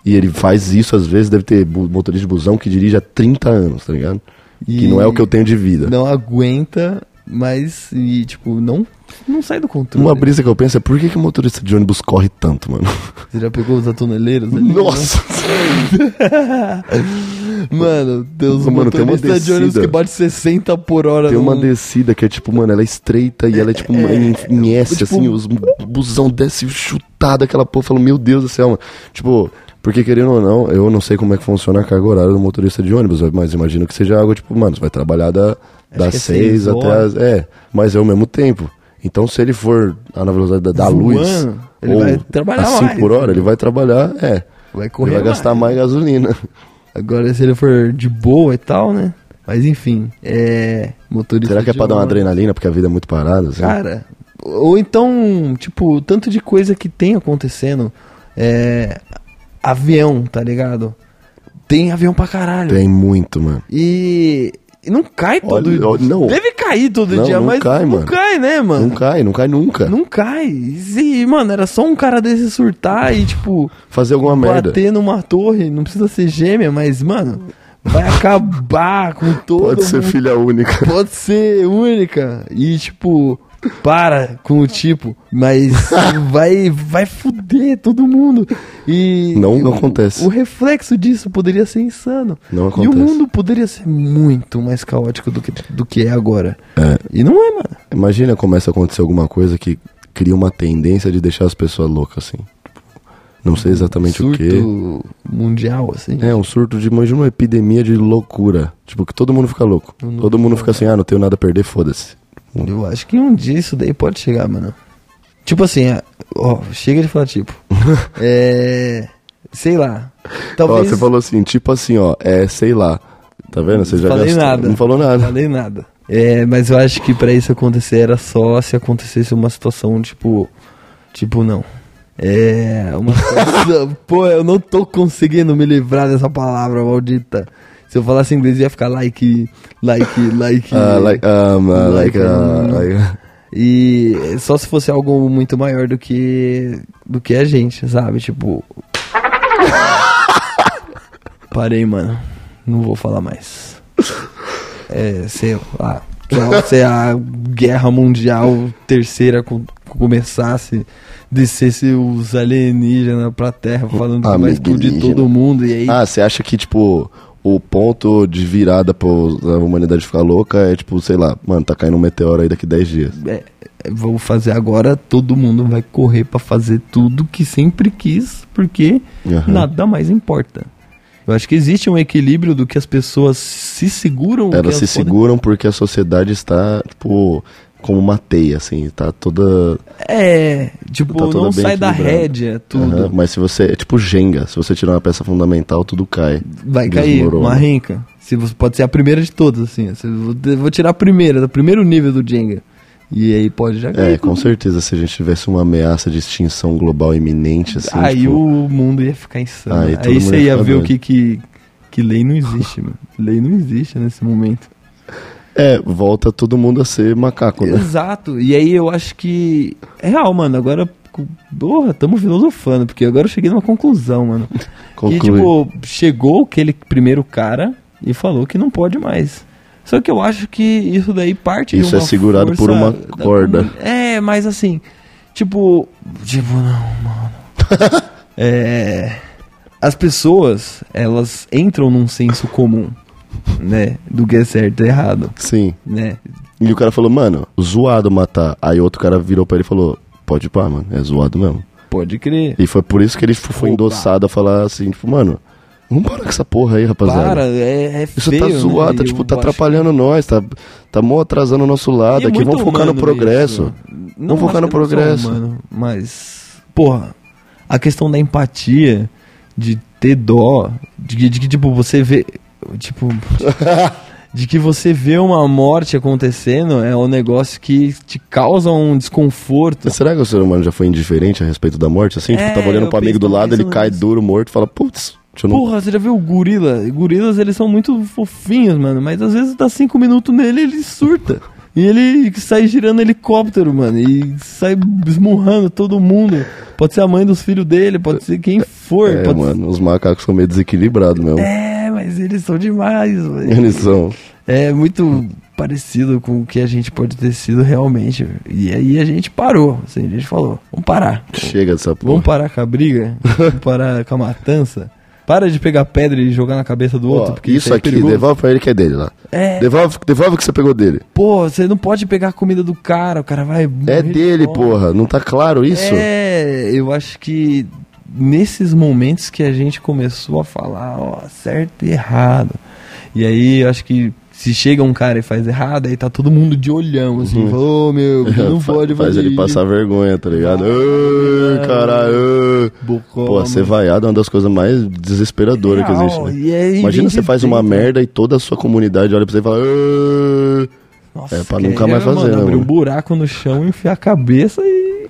E ele faz isso, às vezes, deve ter motorista de busão que dirige há 30 anos, tá ligado? Que
E
não é o que eu tenho de vida.
Não aguenta, mas, e, tipo, não, não sai do controle.
Uma brisa que eu penso é por que, que o motorista de ônibus corre tanto, mano?
Você já pegou os atoneleiros ali?
Nossa! *laughs*
Mano, Deus,
Mano, tem uma
motorista de ônibus
descida.
que bate 60 por hora.
Tem uma
num-
descida que é tipo, mano, ela é estreita e ela é tipo uma em, em S,
tipo-
assim, os busão desce chutado, aquela porra, fala, meu Deus do céu, mano. Tipo, porque querendo ou não, eu não sei como é que funciona a carga horária do motorista de ônibus, mas imagino que seja algo tipo, mano, você vai trabalhar da, das
é
seis
seis
até
horas.
as. É, mas é o mesmo tempo. Então, se ele for na velocidade da, da
Voando,
luz,
ele
ou
vai trabalhar
a 5
mais.
por hora, ele vai trabalhar, é.
Vai
Ele
correr
vai gastar mais gasolina.
Agora, se ele for de boa e tal, né? Mas enfim, é. Motorista.
Será que é pra dar uma adrenalina, porque a vida é muito parada? Assim?
Cara, ou então, tipo, tanto de coisa que tem acontecendo. É. Avião, tá ligado? Tem avião pra caralho.
Tem muito, mano.
E. e não cai todo
Olha, ó, não.
Deve cair todo
Não,
dia,
não
mas
cai,
não
mano.
cai, né, mano?
Não cai, não cai nunca.
Não cai. E, mano, era só um cara desse surtar e, tipo,
Fazer alguma merda.
bater numa torre. Não precisa ser gêmea, mas, mano, vai acabar com todo
Pode ser
mundo.
filha única.
Pode ser única. E, tipo, para com o tipo. Mas *laughs* vai, vai fuder todo mundo. E.
Não
o-
acontece.
O reflexo disso poderia ser insano.
Não
E o
acontece.
mundo poderia ser muito mais caótico do que, do que é agora.
É.
E não é, mano.
Imagina começa a acontecer alguma coisa que cria uma tendência de deixar as pessoas loucas, assim. Não sei exatamente
Surto
o que.
mundial, assim.
É, um surto de, imagina uma epidemia de loucura. Tipo, que todo mundo fica louco.
Não-
Todo mundo fica assim, ah, não tenho nada a perder, foda-se.
Eu acho que um dia isso daí pode chegar, mano. Tipo assim, é- ó, chega de falar tipo. *laughs* é. Sei lá.
Ó,
Talvez.
você falou assim, tipo assim, ó, é, sei lá. Tá vendo? Você já
falei
gastou-
nada.
Não falou nada.
Falei nada. É, mas eu acho que pra isso acontecer era só se acontecesse uma situação tipo. Tipo, não. É. Uma *laughs* coisa. Pô, eu não tô conseguindo me livrar dessa palavra maldita. Se eu falasse inglês ia ficar like, like, like.
Ah, like, um, uh, like,
Like,
uh, like-
E só se fosse algo muito maior do que do que a gente, sabe? Tipo. *laughs* Parei, mano. Não vou falar mais. É, sei lá. Se a guerra mundial terceira co- começasse, descesse os alienígenas pra terra falando que vai explodir todo mundo e aí.
Ah, você acha que, tipo, o ponto de virada pra a humanidade ficar louca é, tipo, sei lá, mano, tá caindo um meteoro aí daqui 10 dias.
é, vou fazer agora, todo mundo vai correr pra fazer tudo que sempre quis, porque
Aham.
nada mais importa. Eu acho que existe um equilíbrio do que as pessoas se seguram. que
Elas se
podem-
seguram porque a sociedade está, tipo, como uma teia, assim, tá toda.
É, tipo,
Tá tudo
não sai da rédea, tudo.
Aham, Mas se você. É tipo Jenga, se você tirar uma peça fundamental, tudo cai.
Vai cair,
Desmorona.
uma renca. Se você, pode ser a primeira de todas, assim. Se vou- vou tirar a primeira, do primeiro nível do Jenga. E aí pode já cair.
É, com
tudo.
certeza, se a gente tivesse uma ameaça de extinção global iminente, assim.
aí
tipo,
o mundo ia ficar insano.
Aí
Aí, você
ia
ia ver o que, que, que lei não existe, mano. Lei não existe nesse momento.
É, volta todo mundo a ser macaco, né?
Exato. E aí eu acho que. É real, mano. Agora. Porra, tamo filosofando, porque agora eu cheguei numa conclusão, mano.
Conclui.
Que, tipo, chegou aquele primeiro cara e falou que não pode mais. Só que eu acho que isso daí parte de
Isso é segurado por uma
da
corda.
comuni- É, mas assim, tipo, tipo, não, mano. *laughs* é, as pessoas, elas entram num senso comum, né, do que é certo e errado,
Sim.
né?
E o cara falou, mano, zoado matar. Aí outro cara virou pra ele e falou, pode pá, mano, é zoado mesmo.
Pode crer.
E foi por isso que ele tipo, foi
Opa.
endossado a falar assim, tipo, mano, vamos parar com essa porra aí, rapaziada.
Para, é, é
Isso
feio,
tá zoado,
né?
tá, tipo, tá atrapalhando nós, tá, tá mó atrasando o nosso
E
lado
é
aqui. Vamos focar no progresso.
isso. Não
Vamos focar no
que é
progresso.
humano, mas, porra, a questão da empatia, de ter dó, de que, de que, tipo, você vê. Tipo. de que você vê uma morte acontecendo é um negócio que te causa um desconforto.
Mas será que o ser humano já foi indiferente a respeito da morte? Assim,
É,
tipo, tava olhando pro amigo do lado, ele cai
nisso.
duro, morto, fala, putz, não...
Porra, você já viu o gorila? Gorilas, eles são muito fofinhos, mano. Mas às vezes dá cinco minutos nele ele surta. E ele sai girando helicóptero, mano. E sai esmurrando todo mundo. Pode ser a mãe dos filhos dele, pode ser quem for.
É, mano, os macacos são meio desequilibrados mesmo.
É, mas eles são demais, velho.
Eles são.
É muito parecido com o que a gente pode ter sido realmente. E aí a gente parou. Assim, a gente falou, vamos parar.
Chega dessa porra.
Vamos parar com a briga? Vamos parar com a matança? Para de pegar pedra e jogar na cabeça do
Ó,
outro, porque
isso
é
aqui,
perigoso.
devolve pra ele que é dele lá.
É,
Devolve, devolve o que você pegou dele.
pô, você não pode pegar a comida do cara, o cara vai.
É
de
dele,
fome.
porra. Não tá claro isso?
É, eu acho que nesses momentos que a gente começou a falar, ó, certo e errado. E aí eu acho que se chega um cara e faz errado, aí tá todo mundo de olhão, assim, fala, ô meu, *laughs* você não pode
Uhum. Faz
fazer
ele passar vergonha, tá ligado? Ai, caralho. Pô, ser
mano.
vaiado é uma das coisas mais desesperadoras que existe, né?
aí
Imagina você faz uma merda e toda a sua comunidade olha pra você e fala. "Ah".
Nossa,
É, pra nunca mais
mano,
fazer, né,
Abrir um
mano?
buraco no chão, enfiar a cabeça E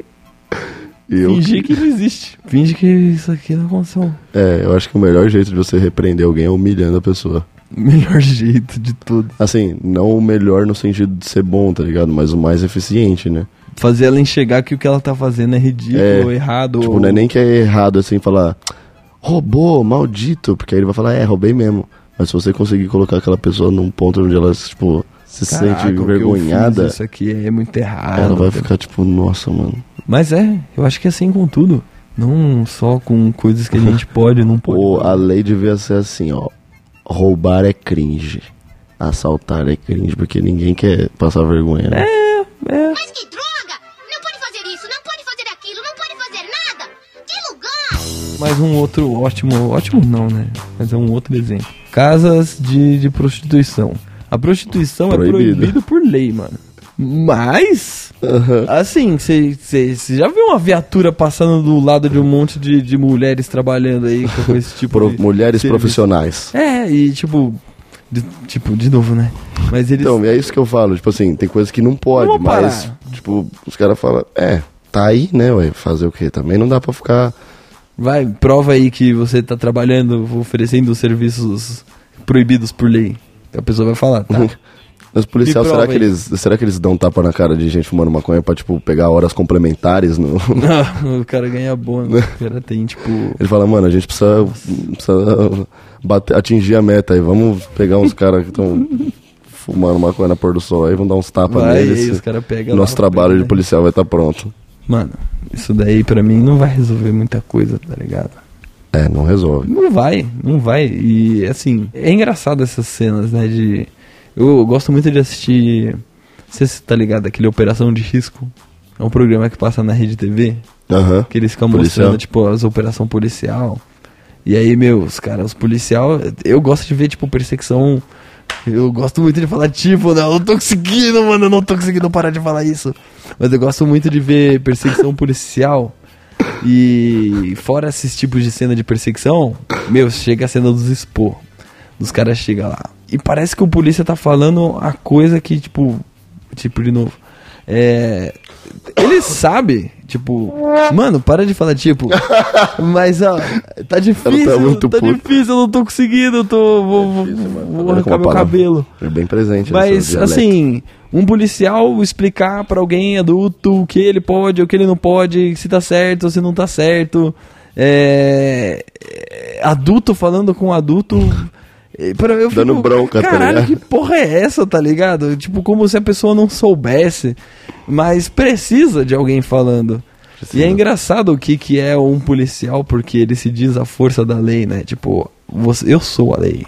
eu,
fingir que não existe. Finge que isso aqui não aconteceu.
é, eu acho que o melhor jeito de você repreender alguém é humilhando a pessoa. *laughs*
Melhor jeito de tudo.
Assim, não o melhor no sentido de ser bom, tá ligado? Mas o mais eficiente, né?
Fazer ela enxergar que o que ela tá fazendo é ridículo,
É,
errado.
Tipo,
ou...
não é nem que é errado assim falar roubou, maldito, porque aí ele vai falar, é, roubei mesmo. Mas se você conseguir colocar aquela pessoa num ponto onde ela, tipo, se
Caraca,
sente
que
envergonhada,
Isso aqui é muito errado.
ela vai ficar tipo, nossa, mano.
Mas é, eu acho que é assim com tudo. Não só com coisas que a gente *laughs* pode, não pode.
Ou a lei devia ser assim, ó. Roubar é cringe. Assaltar é cringe, porque ninguém quer passar vergonha, né?
É,
Mas que droga! Não pode fazer isso, não pode fazer aquilo, não pode fazer nada! Que lugar!
mais um outro ótimo, ótimo não, né? Mas é um outro exemplo. Casas de, de prostituição. A prostituição
Proibido.
é proibida por lei, mano. Mas, assim, você já viu uma viatura passando do lado de um monte de, de mulheres trabalhando aí com esse tipo
Pro-
de
mulheres
serviço?
profissionais.
É, e tipo, de- tipo, de novo, né? Mas eles.
Então, é isso que eu falo, tipo assim, tem coisas que não pode,
Não
mas,
parar.
tipo, os caras falam, é, tá aí, né, ué? Fazer o quê? Também não dá pra ficar.
Vai, prova aí que você tá trabalhando, oferecendo serviços proibidos por lei. A pessoa vai falar, tá?
Os policiais,
Me
será que, eles, será que eles dão tapa na cara de gente fumando maconha pra, tipo, pegar horas complementares? No... *laughs* *laughs*
Não, o cara ganha bônus. O cara tem, tipo.
Ele fala, mano, a gente precisa, precisa bater, atingir a meta aí. Vamos pegar uns caras que estão fumando maconha na pôr do sol aí, vamos dar uns tapas neles.
aí os cara pega
Nosso
lá,
trabalho
pega,
de policial vai estar pronto.
Mano, isso daí pra mim não vai resolver muita coisa, tá ligado?
É, não resolve.
Não vai, não vai. E assim, é engraçado essas cenas, né? De. Eu gosto muito de assistir. Não sei se você tá ligado, aquele Operação de Risco. É um programa que passa na rede TV.
Aham.
Que eles ficam
Policial.
mostrando, tipo, as operações policial. E aí, meu, os caras, os policial. Eu gosto de ver, tipo, perseguição. Eu gosto muito de falar, tipo, não, eu não tô conseguindo, mano, eu não tô conseguindo parar de falar isso. Mas eu gosto muito de ver perseguição policial. E fora esses tipos de cena de perseguição, meu, chega a cena dos expor. Os caras chegam lá. E parece que o polícia tá falando a coisa que, tipo. Tipo, de novo. É. Ele sabe, tipo, mano, para de falar tipo. *laughs* Mas ó, tá difícil,
tá muito
tá difícil, eu não tô conseguindo, eu tô vou, vou, vou
Olha
arrancar meu cabelo.
É bem presente.
Mas assim, um policial explicar pra alguém adulto o que ele pode, o que ele não pode, se tá certo, se não tá certo. É, é, adulto falando com adulto. *laughs* pra- eu
Dando bronca, tá
Caralho,
ligado?"
que porra é essa, tá ligado? Tipo, como se a pessoa não soubesse, mas precisa de alguém falando. E
Precisa.
é engraçado o que, que é um policial, porque ele se diz a força da lei, né? Tipo, você, eu sou a lei.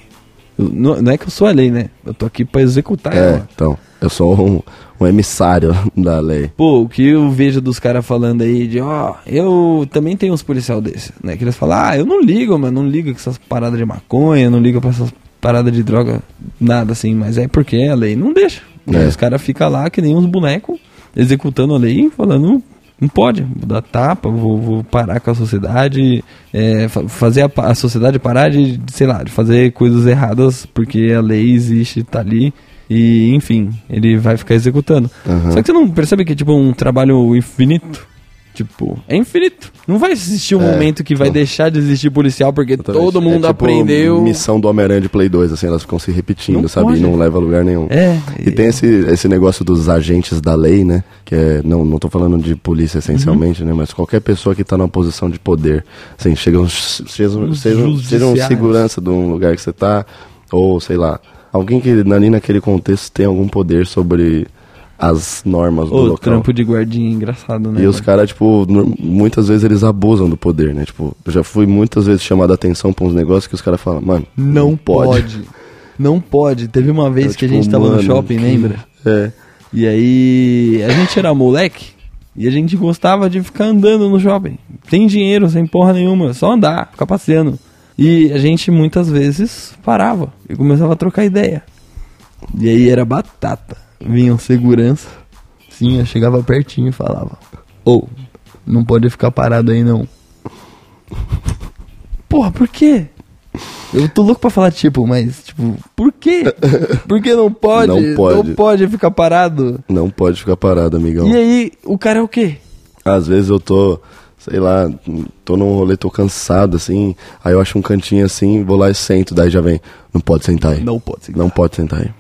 Eu- Não, não é que eu sou a lei, né? Eu tô aqui pra executar
É,
ela.
então, eu sou um, um emissário da lei.
Pô, o que eu vejo dos caras falando aí de, ó, eu também tenho uns policial desses, né? Que eles falam, ah, eu não ligo, mano, não ligo com essas paradas de maconha, não ligo pra essas paradas de droga, nada assim, mas é porque a lei não deixa.
É.
os caras ficam lá que nem uns bonecos, executando a lei, falando, não pode, vou dar tapa, vou, vou parar com a sociedade, é, fa- fazer a, a sociedade parar de, de, sei lá, de fazer coisas erradas, porque a lei existe, tá ali, e enfim, ele vai ficar executando.
Aham.
Só que você não percebe que é tipo um trabalho infinito? Tipo, é infinito. Não vai existir um
É,
momento que vai
não.
deixar de existir policial porque
Exatamente.
todo mundo
é tipo
aprendeu.
missão do Homem-Aranha de Play 2, assim, elas ficam se repetindo,
Não
sabe?
pode.
E não leva a lugar nenhum.
É.
E tem esse, esse negócio dos agentes da lei, né? Que é, não, não tô falando de polícia essencialmente,
Uhum.
né? Mas qualquer pessoa que tá numa posição de poder, assim, chega um, seja,
Os
seja, um- seja um segurança de um lugar que você tá, ou sei lá, alguém que ali naquele contexto tem algum poder sobre as normas do
Ô,
local.
trampo de guardinha engraçado, né?
E os caras, tipo, no- muitas vezes eles abusam do poder, né? Tipo, eu já fui muitas vezes chamado a atenção pra uns negócios que os caras falam, mano,
Não pode. Não pode. Teve uma vez
Eu,
que a
tipo,
gente tava no
mano,
shopping,
que-
lembra?
É.
E aí a gente era moleque e a gente gostava de ficar andando no shopping. Sem dinheiro, sem porra nenhuma, só andar, ficar passeando. E a gente muitas vezes parava e começava a trocar ideia. E aí era batata. Vinha segurança, sim, eu chegava pertinho e falava: Ô, não pode ficar parado aí não. *laughs* Porra, por quê? Eu tô louco pra falar tipo, mas tipo, por quê? *laughs* Por que não pode?
Não pode.
Não pode ficar parado.
Não pode ficar parado, amigão.
E aí, o cara é o quê?
Às vezes eu tô, sei lá, tô num rolê, tô cansado, assim, aí eu acho um cantinho assim, vou lá e sento, daí já vem, não pode sentar aí.
Não pode sentar.
Não pode sentar aí.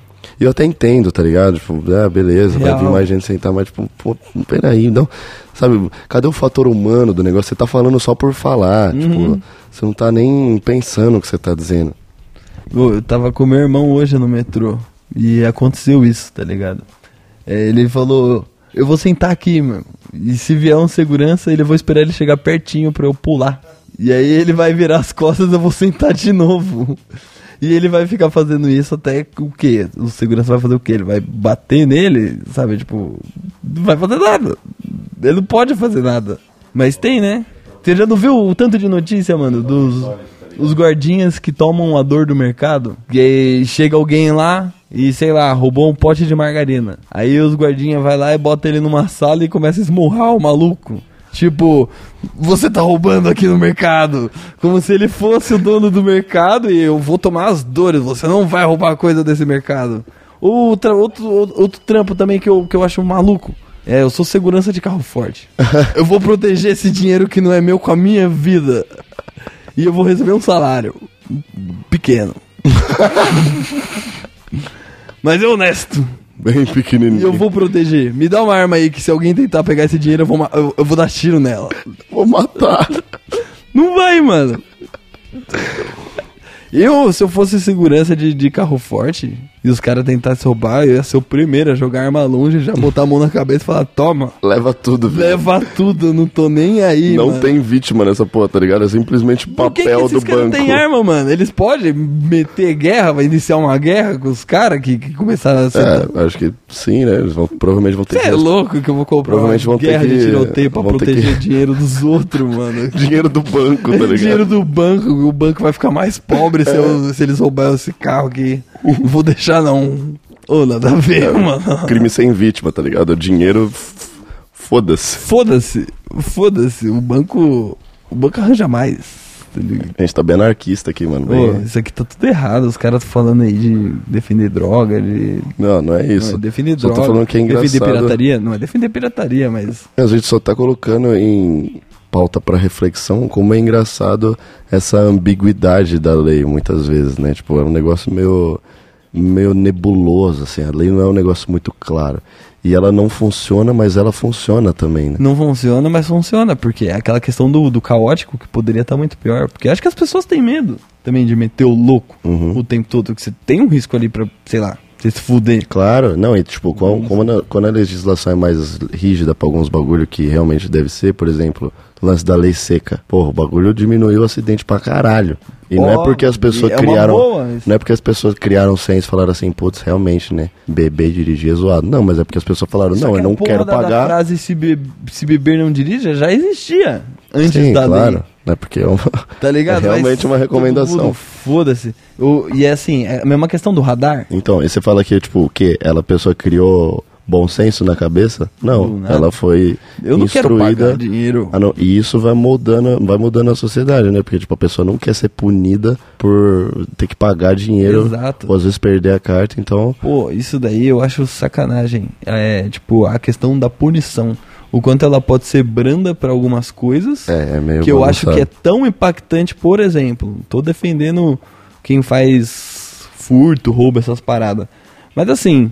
E eu até entendo, tá ligado? Tipo, ah, beleza,
Real.
vai vir mais gente sentar, mas tipo, pô, peraí, não. Sabe, cadê o fator humano do negócio? Você tá falando só por falar,
Uhum.
tipo, você não tá nem pensando o que você tá dizendo.
Eu tava com meu irmão hoje no metrô e aconteceu isso, tá ligado? É, ele falou, eu vou sentar aqui, mano. E se vier um segurança, ele vou esperar ele chegar pertinho pra eu pular. E aí ele vai virar as costas, eu vou sentar de novo. E ele vai ficar fazendo isso até o quê? O segurança vai fazer o quê? Ele vai bater nele, sabe? Tipo, não vai fazer nada. Ele não pode fazer nada. Mas tem, né? Você já não viu o tanto de notícia, mano, dos os guardinhas que tomam a dor do mercado? Que aí chega alguém lá e, sei lá, roubou um pote de margarina. Aí os guardinhas vai lá e bota ele numa sala e começa a esmurrar o maluco. Tipo, você tá roubando aqui no mercado. Como se ele fosse o dono do mercado e eu vou tomar as dores. Você não vai roubar coisa desse mercado. Outra, outro, outro trampo também que eu, que eu acho maluco. É, eu sou segurança de carro forte. *laughs* eu vou proteger esse dinheiro que não é meu com a minha vida. E eu vou receber um salário pequeno. *laughs* Mas é honesto.
Bem
E
pequenininho.
eu vou proteger. Me dá uma arma aí que se alguém tentar pegar esse dinheiro, eu vou, ma- eu, eu vou dar tiro nela.
Vou matar.
Não vai, mano. Eu, se eu fosse segurança de, de carro forte e os caras tentassem roubar, eu ia ser o primeiro a jogar arma longe, já botar a mão na cabeça e falar: toma,
Leva tudo, velho.
leva tudo, eu não tô nem aí.
Não
mano.
tem vítima nessa porra, tá ligado? É simplesmente
Por que, que
papel
esses
do banco.
têm arma, mano? Eles podem meter guerra, vai iniciar uma guerra com os caras que, que começaram a ser.
É, acho que sim, né? Eles vão, provavelmente vão ter
Você é
que...
louco que eu vou comprar
Provavelmente vão ter
guerra de
que-
tiroteio pra
ter
proteger
que-
dinheiro dos outros, *laughs* mano.
Dinheiro do banco, tá ligado?
Dinheiro do banco, o banco vai ficar mais pobre se, eu- se eles roubarem esse carro aqui. Não vou deixar, não. Ô, nada a
É.
ver, *laughs* mano.
Crime sem vítima, tá ligado? Dinheiro, foda-se.
Foda-se, foda-se. O banco. O banco arranja mais. tá?
A gente tá bem anarquista aqui, mano.
Ô,
Bem-
isso aqui tá tudo errado. Os caras falando aí de defender droga, de.
Não, não é isso.
Não, é defender
Só
droga.
tô falando que é
Defender
engraçado.
pirataria? Não, é defender pirataria, mas.
A gente só tá colocando em pauta pra reflexão como é engraçado essa ambiguidade da lei, muitas vezes, né? Tipo, é um negócio meio, meio nebuloso, assim. A lei não é um negócio muito claro. E ela não funciona, mas ela funciona também, né?
Não funciona, mas funciona, porque é aquela questão do, do caótico que poderia estar muito pior. Porque acho que as pessoas têm medo também de meter o louco
Uhum.
o tempo todo, que você tem um risco ali pra, sei lá, você se fuder.
Claro, não, e tipo, qual- como na- quando a legislação é mais rígida pra alguns bagulho que realmente deve ser, por exemplo, o lance da lei seca. Porra, o bagulho diminuiu o acidente pra caralho. E não é porque as pessoas
é
criaram.
boa isso.
Não é porque as pessoas criaram senso e falaram assim, putz, realmente, né? Beber dirigir é zoado. Não, mas é porque as pessoas falaram,
Só
não,
que
eu
a
não quero
da,
pagar.
frase se, be- se beber não dirija já existia antes
Sim,
da
claro.
lei.
Né? Porque é, uma, *laughs*
Tá ligado?
é realmente
Mas
uma recomendação.
Foda-se. E é assim, é a mesma questão do radar.
Então, e você fala que, tipo, o quê? Ela, a pessoa criou bom senso na cabeça? Não, ela foi
Eu não quero
instruída.
pagar dinheiro.
Ah, não, E isso vai mudando, vai mudando a sociedade, né? Porque, tipo, a pessoa não quer ser punida por ter que pagar dinheiro.
Exato.
Ou às vezes perder a carta, então...
Pô, isso daí eu acho sacanagem. É, tipo, a questão da punição. O quanto ela pode ser branda pra algumas coisas.
É, é meio
que eu acho que é tão impactante, por exemplo. Tô defendendo quem faz furto, roubo, essas paradas. Mas assim,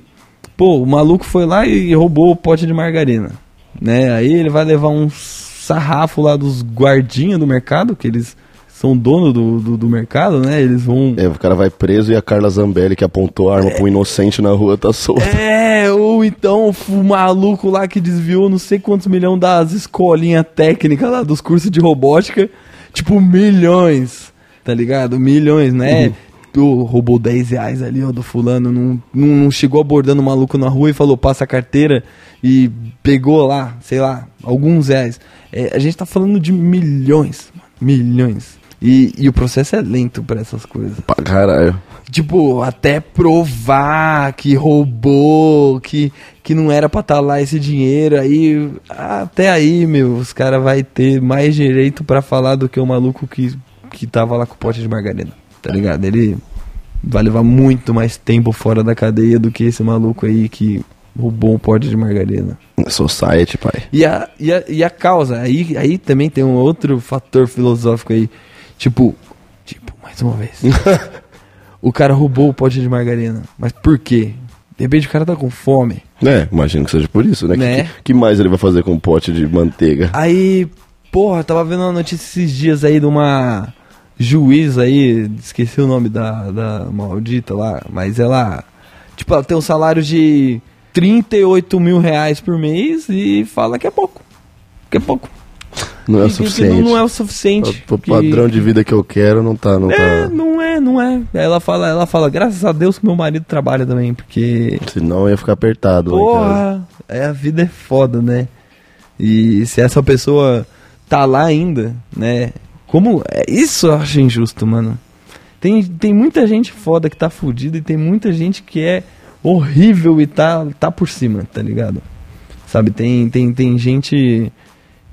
pô, o maluco foi lá e roubou o pote de margarina. Né? Aí ele vai levar um sarrafo lá dos guardinhas do mercado, que eles são dono do, do, do mercado, né? Eles vão.
É, o cara vai preso e a Carla Zambelli, que apontou a arma pra um inocente na rua, tá solta.
É, ou então o maluco lá que desviou não sei quantos milhões das escolinhas técnicas lá, dos cursos de robótica. Tipo, milhões, tá ligado? Milhões, né? Tu roubou 10 reais ali, ó, do fulano, não, não, não chegou abordando o maluco na rua e falou, passa a carteira e pegou lá, sei lá, alguns reais. É, a gente tá falando de milhões, mano, milhões. E, e o processo é lento pra essas coisas.
Pra caralho.
Tipo, até provar que roubou, que, que não era pra estar lá esse dinheiro, aí até aí, meu, os caras vai ter mais direito pra falar do que o maluco que, que tava lá com o pote de margarina, tá ligado? Ele vai levar muito mais tempo fora da cadeia do que esse maluco aí que roubou um pote de margarina.
Society, pai.
E a, e a, e a causa, aí, aí também tem um outro fator filosófico aí. Tipo, tipo, mais uma vez. *laughs* o cara roubou o pote de margarina. Mas por quê? De repente o cara tá com fome.
É, imagino que seja por isso, né?
Né?
Que, que mais ele vai fazer com um pote de manteiga?
Aí, porra, tava vendo uma notícia esses dias aí de uma juiz aí, esqueci o nome da, da maldita lá, mas ela, tipo, ela tem um salário de 38 mil reais por mês e fala que é pouco. Que é pouco.
Não é o suficiente.
Não, não é o suficiente.
O
que-
padrão de vida que eu quero não tá, não
É,
tá.
não é, não é. Ela fala, ela fala, graças a Deus que meu marido trabalha também, porque.
Senão ia ficar apertado.
Porra, é, a vida é foda, né? E se essa pessoa tá lá ainda, né? Como. É, isso eu acho injusto, mano. Tem, tem muita gente foda que tá fudida e tem muita gente que é horrível e tá, tá por cima, tá ligado? Sabe, tem, tem, tem gente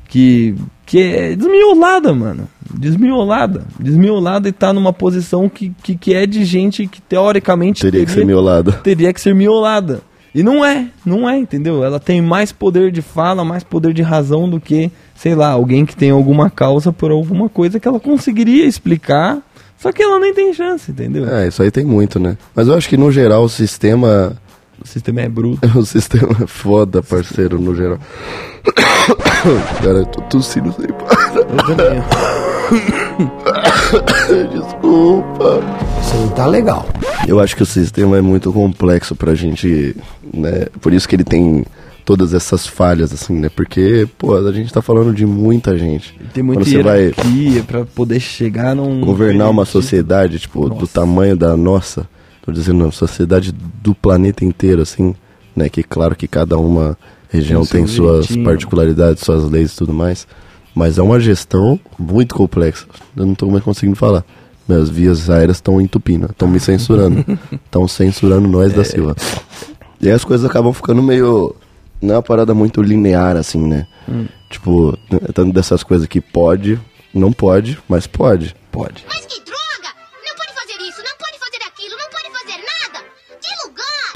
que, que é desmiolada, mano. Desmiolada. Desmiolada e tá numa posição que, que, que é de gente que teoricamente
Teria que ser
teria-
miolado.
teria que ser miolada. E não é, não é, entendeu? Ela tem mais poder de fala, mais poder de razão do que, sei lá, alguém que tem alguma causa por alguma coisa que ela conseguiria explicar, só que ela nem tem chance, entendeu?
É, isso aí tem muito, né? Mas eu acho que no geral o sistema.
O sistema é bruto. *laughs*
O sistema é foda, parceiro, no geral. *coughs* Cara, eu tô tossindo sem parar.
Eu também. *coughs*
Desculpa.
Isso não tá legal.
Eu acho que o sistema é muito complexo pra gente, né? Por isso que ele tem todas essas falhas, assim, né? Porque, pô, a gente tá falando de muita gente.
Tem muita
Quando você vai
pra poder chegar num...
governar uma sociedade, tipo, do
Nossa.
tamanho da nossa, dizendo, uma sociedade do planeta inteiro, assim, né? Que claro que cada uma região
Tem
tem suas
jeitinho.
particularidades, suas leis e tudo mais. Mas é uma gestão muito complexa. Eu não tô mais conseguindo falar. Minhas vias aéreas estão entupindo, estão me censurando. *laughs* Estão censurando nós
É.
da Silva. E aí as coisas acabam ficando meio. Não é uma parada muito linear, assim, né?
Hum.
Tipo, tanto dessas coisas que pode, não pode, mas pode.
Pode.
Mas que droga!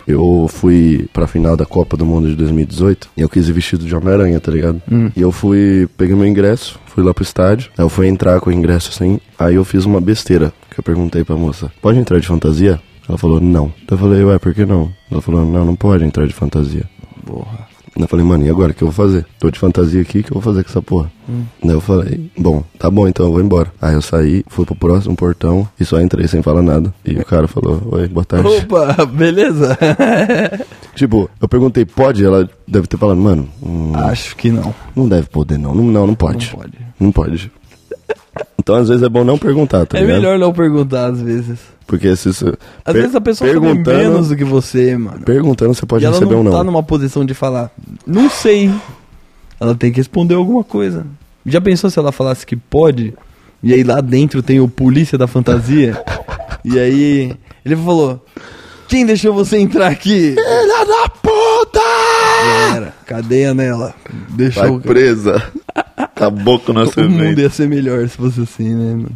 Eu fui pra final da Copa do Mundo de 2018 e eu quis ir vestido de Homem-Aranha, tá ligado? E eu fui, peguei meu ingresso, fui lá pro estádio, aí eu fui entrar com o ingresso assim, aí eu fiz uma besteira, que eu perguntei pra moça, pode entrar de fantasia? Ela falou, não. Eu falei, ué, por que não? Ela falou, não, não pode entrar de fantasia.
Porra.
Eu falei, mano, e agora o que eu vou fazer? Tô de fantasia aqui, o que eu vou fazer com essa porra? Daí eu falei, bom, tá bom, então eu vou embora. Aí eu saí, fui pro próximo portão e só entrei sem falar nada. E o cara falou, oi, boa tarde.
Opa, *laughs* beleza? *laughs*
Tipo, eu perguntei, pode? Ela deve ter falado, mano, hum,
Acho que não.
não deve poder não. Não, não, não pode.
Não pode.
Não pode. Então às vezes é bom não perguntar, tá
É
ligado?
melhor não perguntar às vezes.
Porque se você...
Às vezes a pessoa sabe
perguntando,
menos do que você, mano.
Perguntando você pode
e ela
receber
não
ou não.
tá numa posição de falar, não sei. Ela tem que responder alguma coisa. Já pensou se ela falasse que pode? E aí lá dentro tem o polícia da fantasia? *laughs* e aí ele falou: Quem deixou você entrar aqui?
Filha da puta!
Era, cadeia nela. Deixou
Vai presa. Acabou com o nosso
o mundo ia ser melhor se fosse assim, né, mano?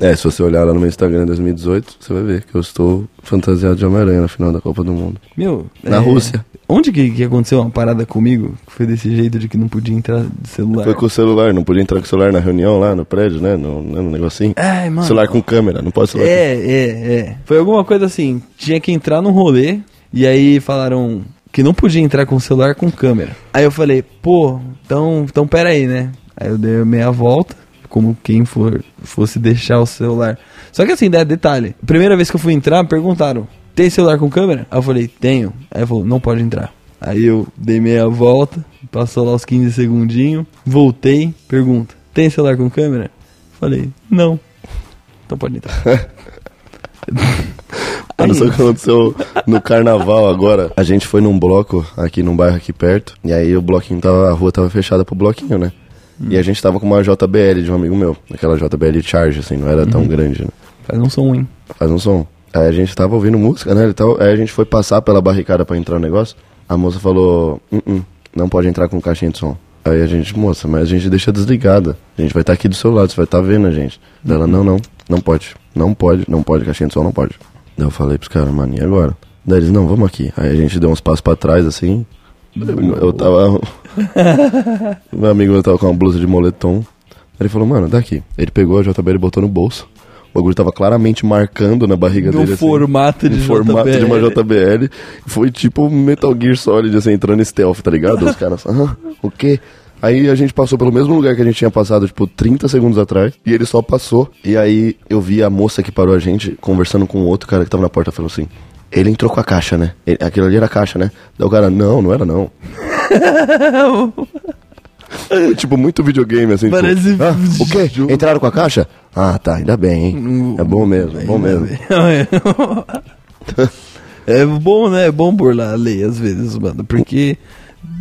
É, se você olhar lá no meu Instagram em 2018, você vai ver que eu estou fantasiado de Homem-Aranha na final da Copa do Mundo.
Meu.
Na
é,
Onde
Onde que, que aconteceu uma parada comigo? Que foi desse jeito de que não podia entrar de celular?
Foi com o celular, não podia entrar com o celular na reunião lá no prédio, né? No, né, no negocinho.
Ai, mano.
Celular com câmera, não pode celular com
É, é, é. Foi alguma coisa assim. Tinha que entrar num rolê e aí falaram que não podia entrar com celular com câmera. Aí eu falei, pô, então, então pera aí, né? Aí eu dei meia volta, como quem for, fosse deixar o celular. Só que assim, né, detalhe. Primeira vez que eu fui entrar, perguntaram, tem celular com câmera? Aí eu falei, tenho. Aí falou, não pode entrar. Aí eu dei meia volta, passou lá os 15 segundinhos, voltei, pergunta, tem celular com câmera? Falei, não. Então pode entrar. *laughs*
Olha só o que aconteceu no carnaval agora. A gente foi num bloco aqui num bairro aqui perto. E aí o bloquinho tava. A rua tava fechada pro bloquinho, né? E a gente tava com uma JBL de um amigo meu. Aquela JBL Charge, assim, não era tão grande, né?
Faz um som ruim.
Faz um som. Aí a gente tava ouvindo música, né? Ele tava, aí a gente foi passar pela barricada pra entrar no negócio. A moça falou: "Uh-uh, não pode entrar com caixinha de som. Aí a gente, moça, mas a gente deixa desligada. A gente vai estar aqui do seu lado, você vai estar vendo a gente. Daí Ela, não, não, não pode. Não pode, não pode, caixinha de som não pode. Daí eu falei pros caras, mano, e agora? Daí eles, não, vamos aqui. Aí a gente deu uns passos pra trás, assim. Eu tava. *laughs* Meu amigo meu tava com uma blusa de moletom. Ele falou, mano, daqui. Ele pegou a JBL e botou no bolso. O bagulho tava claramente marcando na barriga
No
dele. assim,
formato de
no formato de uma
JBL.
JBL. Foi tipo Metal Gear Solid, assim, entrando em stealth, tá ligado? Os caras, ah, o quê? Aí a gente passou pelo mesmo lugar que a gente tinha passado, tipo, 30 segundos atrás. E ele só passou. E aí eu vi a moça que parou a gente conversando com outro cara que tava na porta. Falou assim: Ele entrou com a caixa, né? Ele- aquilo ali era a caixa, né? Daí o cara, não, não era não. *laughs* Tipo, muito videogame, assim.
Parece
tipo, ah, o quê?
jogo.
Entraram com a caixa? Ah, tá, ainda bem, hein? É bom mesmo, é bom mesmo. *laughs*
é bom, né? É bom burlar a lei às vezes, mano. Porque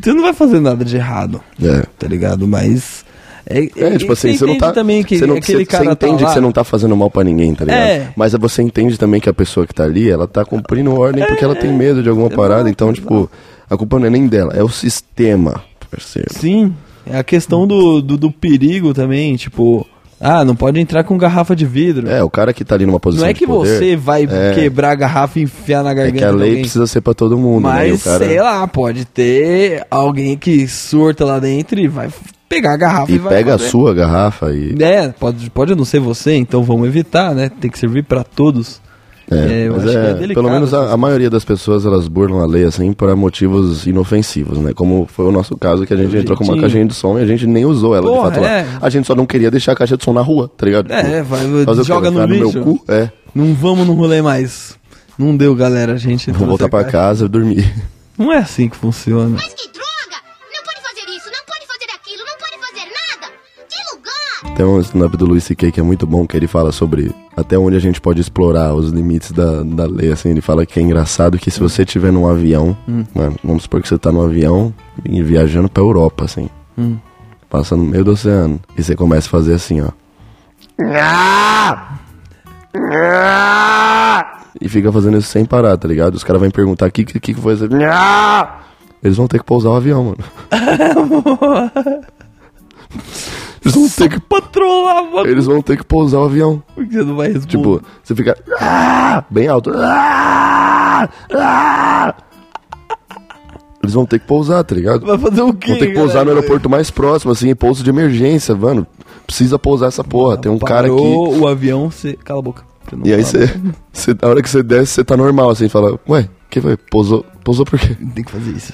você não vai fazer nada de errado,
É.
tá ligado? Mas. É,
É, tipo assim, você não tá.
também que
você não,
aquele
você,
cara
você entende
tá
que você não tá fazendo mal pra ninguém, tá ligado?
É.
Mas você entende também que a pessoa que tá ali, ela tá cumprindo ordem porque ela tem medo de alguma parada. Então, tipo, a culpa não é nem dela, é o sistema, parceiro.
Sim, é a questão do, do, do perigo também, tipo, Ah, não pode entrar com garrafa de vidro.
É, o cara que tá ali numa posição
não é que
poder,
você vai
é.
quebrar a garrafa e enfiar na
É
garganta
que a lei precisa ser pra todo mundo, né?
Mas,
cara...
sei lá, pode ter alguém que surta lá dentro e vai pegar a garrafa e,
E
vai
pega a
fazer.
sua garrafa e...
É, pode, pode não ser você, então vamos evitar, né? Tem que servir pra todos.
É,
eu
mas
acho que
é,
é delicado
pelo menos a, a maioria das pessoas elas burlam a lei assim para motivos inofensivos, né? Como foi o nosso caso que a gente entrou com uma caixinha de som e a gente nem usou ela
Porra,
de fato
é.
lá. A gente só não queria deixar a caixa de som na rua, tá ligado?
É, vai,
Fazer o quê?
joga
Vai
no lixo.
meu cu? É.
Não vamos no rolê mais. Não deu, galera. A gente
Vou
trouxe
voltar
a
pra
caixa.
casa e dormir.
Não é assim que funciona.
Mas que droga!
Tem um stand-up do Luis C.K. que é muito bom, que ele fala sobre até onde a gente pode explorar os limites da, da lei, assim, ele fala que é engraçado que se você estiver num avião, mano, vamos supor que você tá num avião e viajando pra Europa, assim,
Hum.
passa no meio do oceano, e você começa a fazer assim, ó. E fica fazendo isso sem parar, tá ligado? Os caras vão perguntar o que, que, que foi isso. Eles vão ter que pousar o avião, mano. *laughs* *laughs* Eles vão ter que
Patrolar, mano.
Eles vão ter que pousar o avião.
Por que você não vai responder?
Tipo, você fica "Ah!" bem alto. "Ah! Ah!" Eles vão ter que pousar, tá ligado?
vai fazer o quê?
Vão ter que pousar no
galera?
aeroporto mais próximo, assim, pouso de emergência, mano. Precisa pousar essa porra. Tem um cara.
Parou o avião, você... Cala a boca.
E aí você. Na hora que você desce, você tá normal, assim, fala, ué, que foi? Pousou, pousou por quê?
Tem que fazer isso.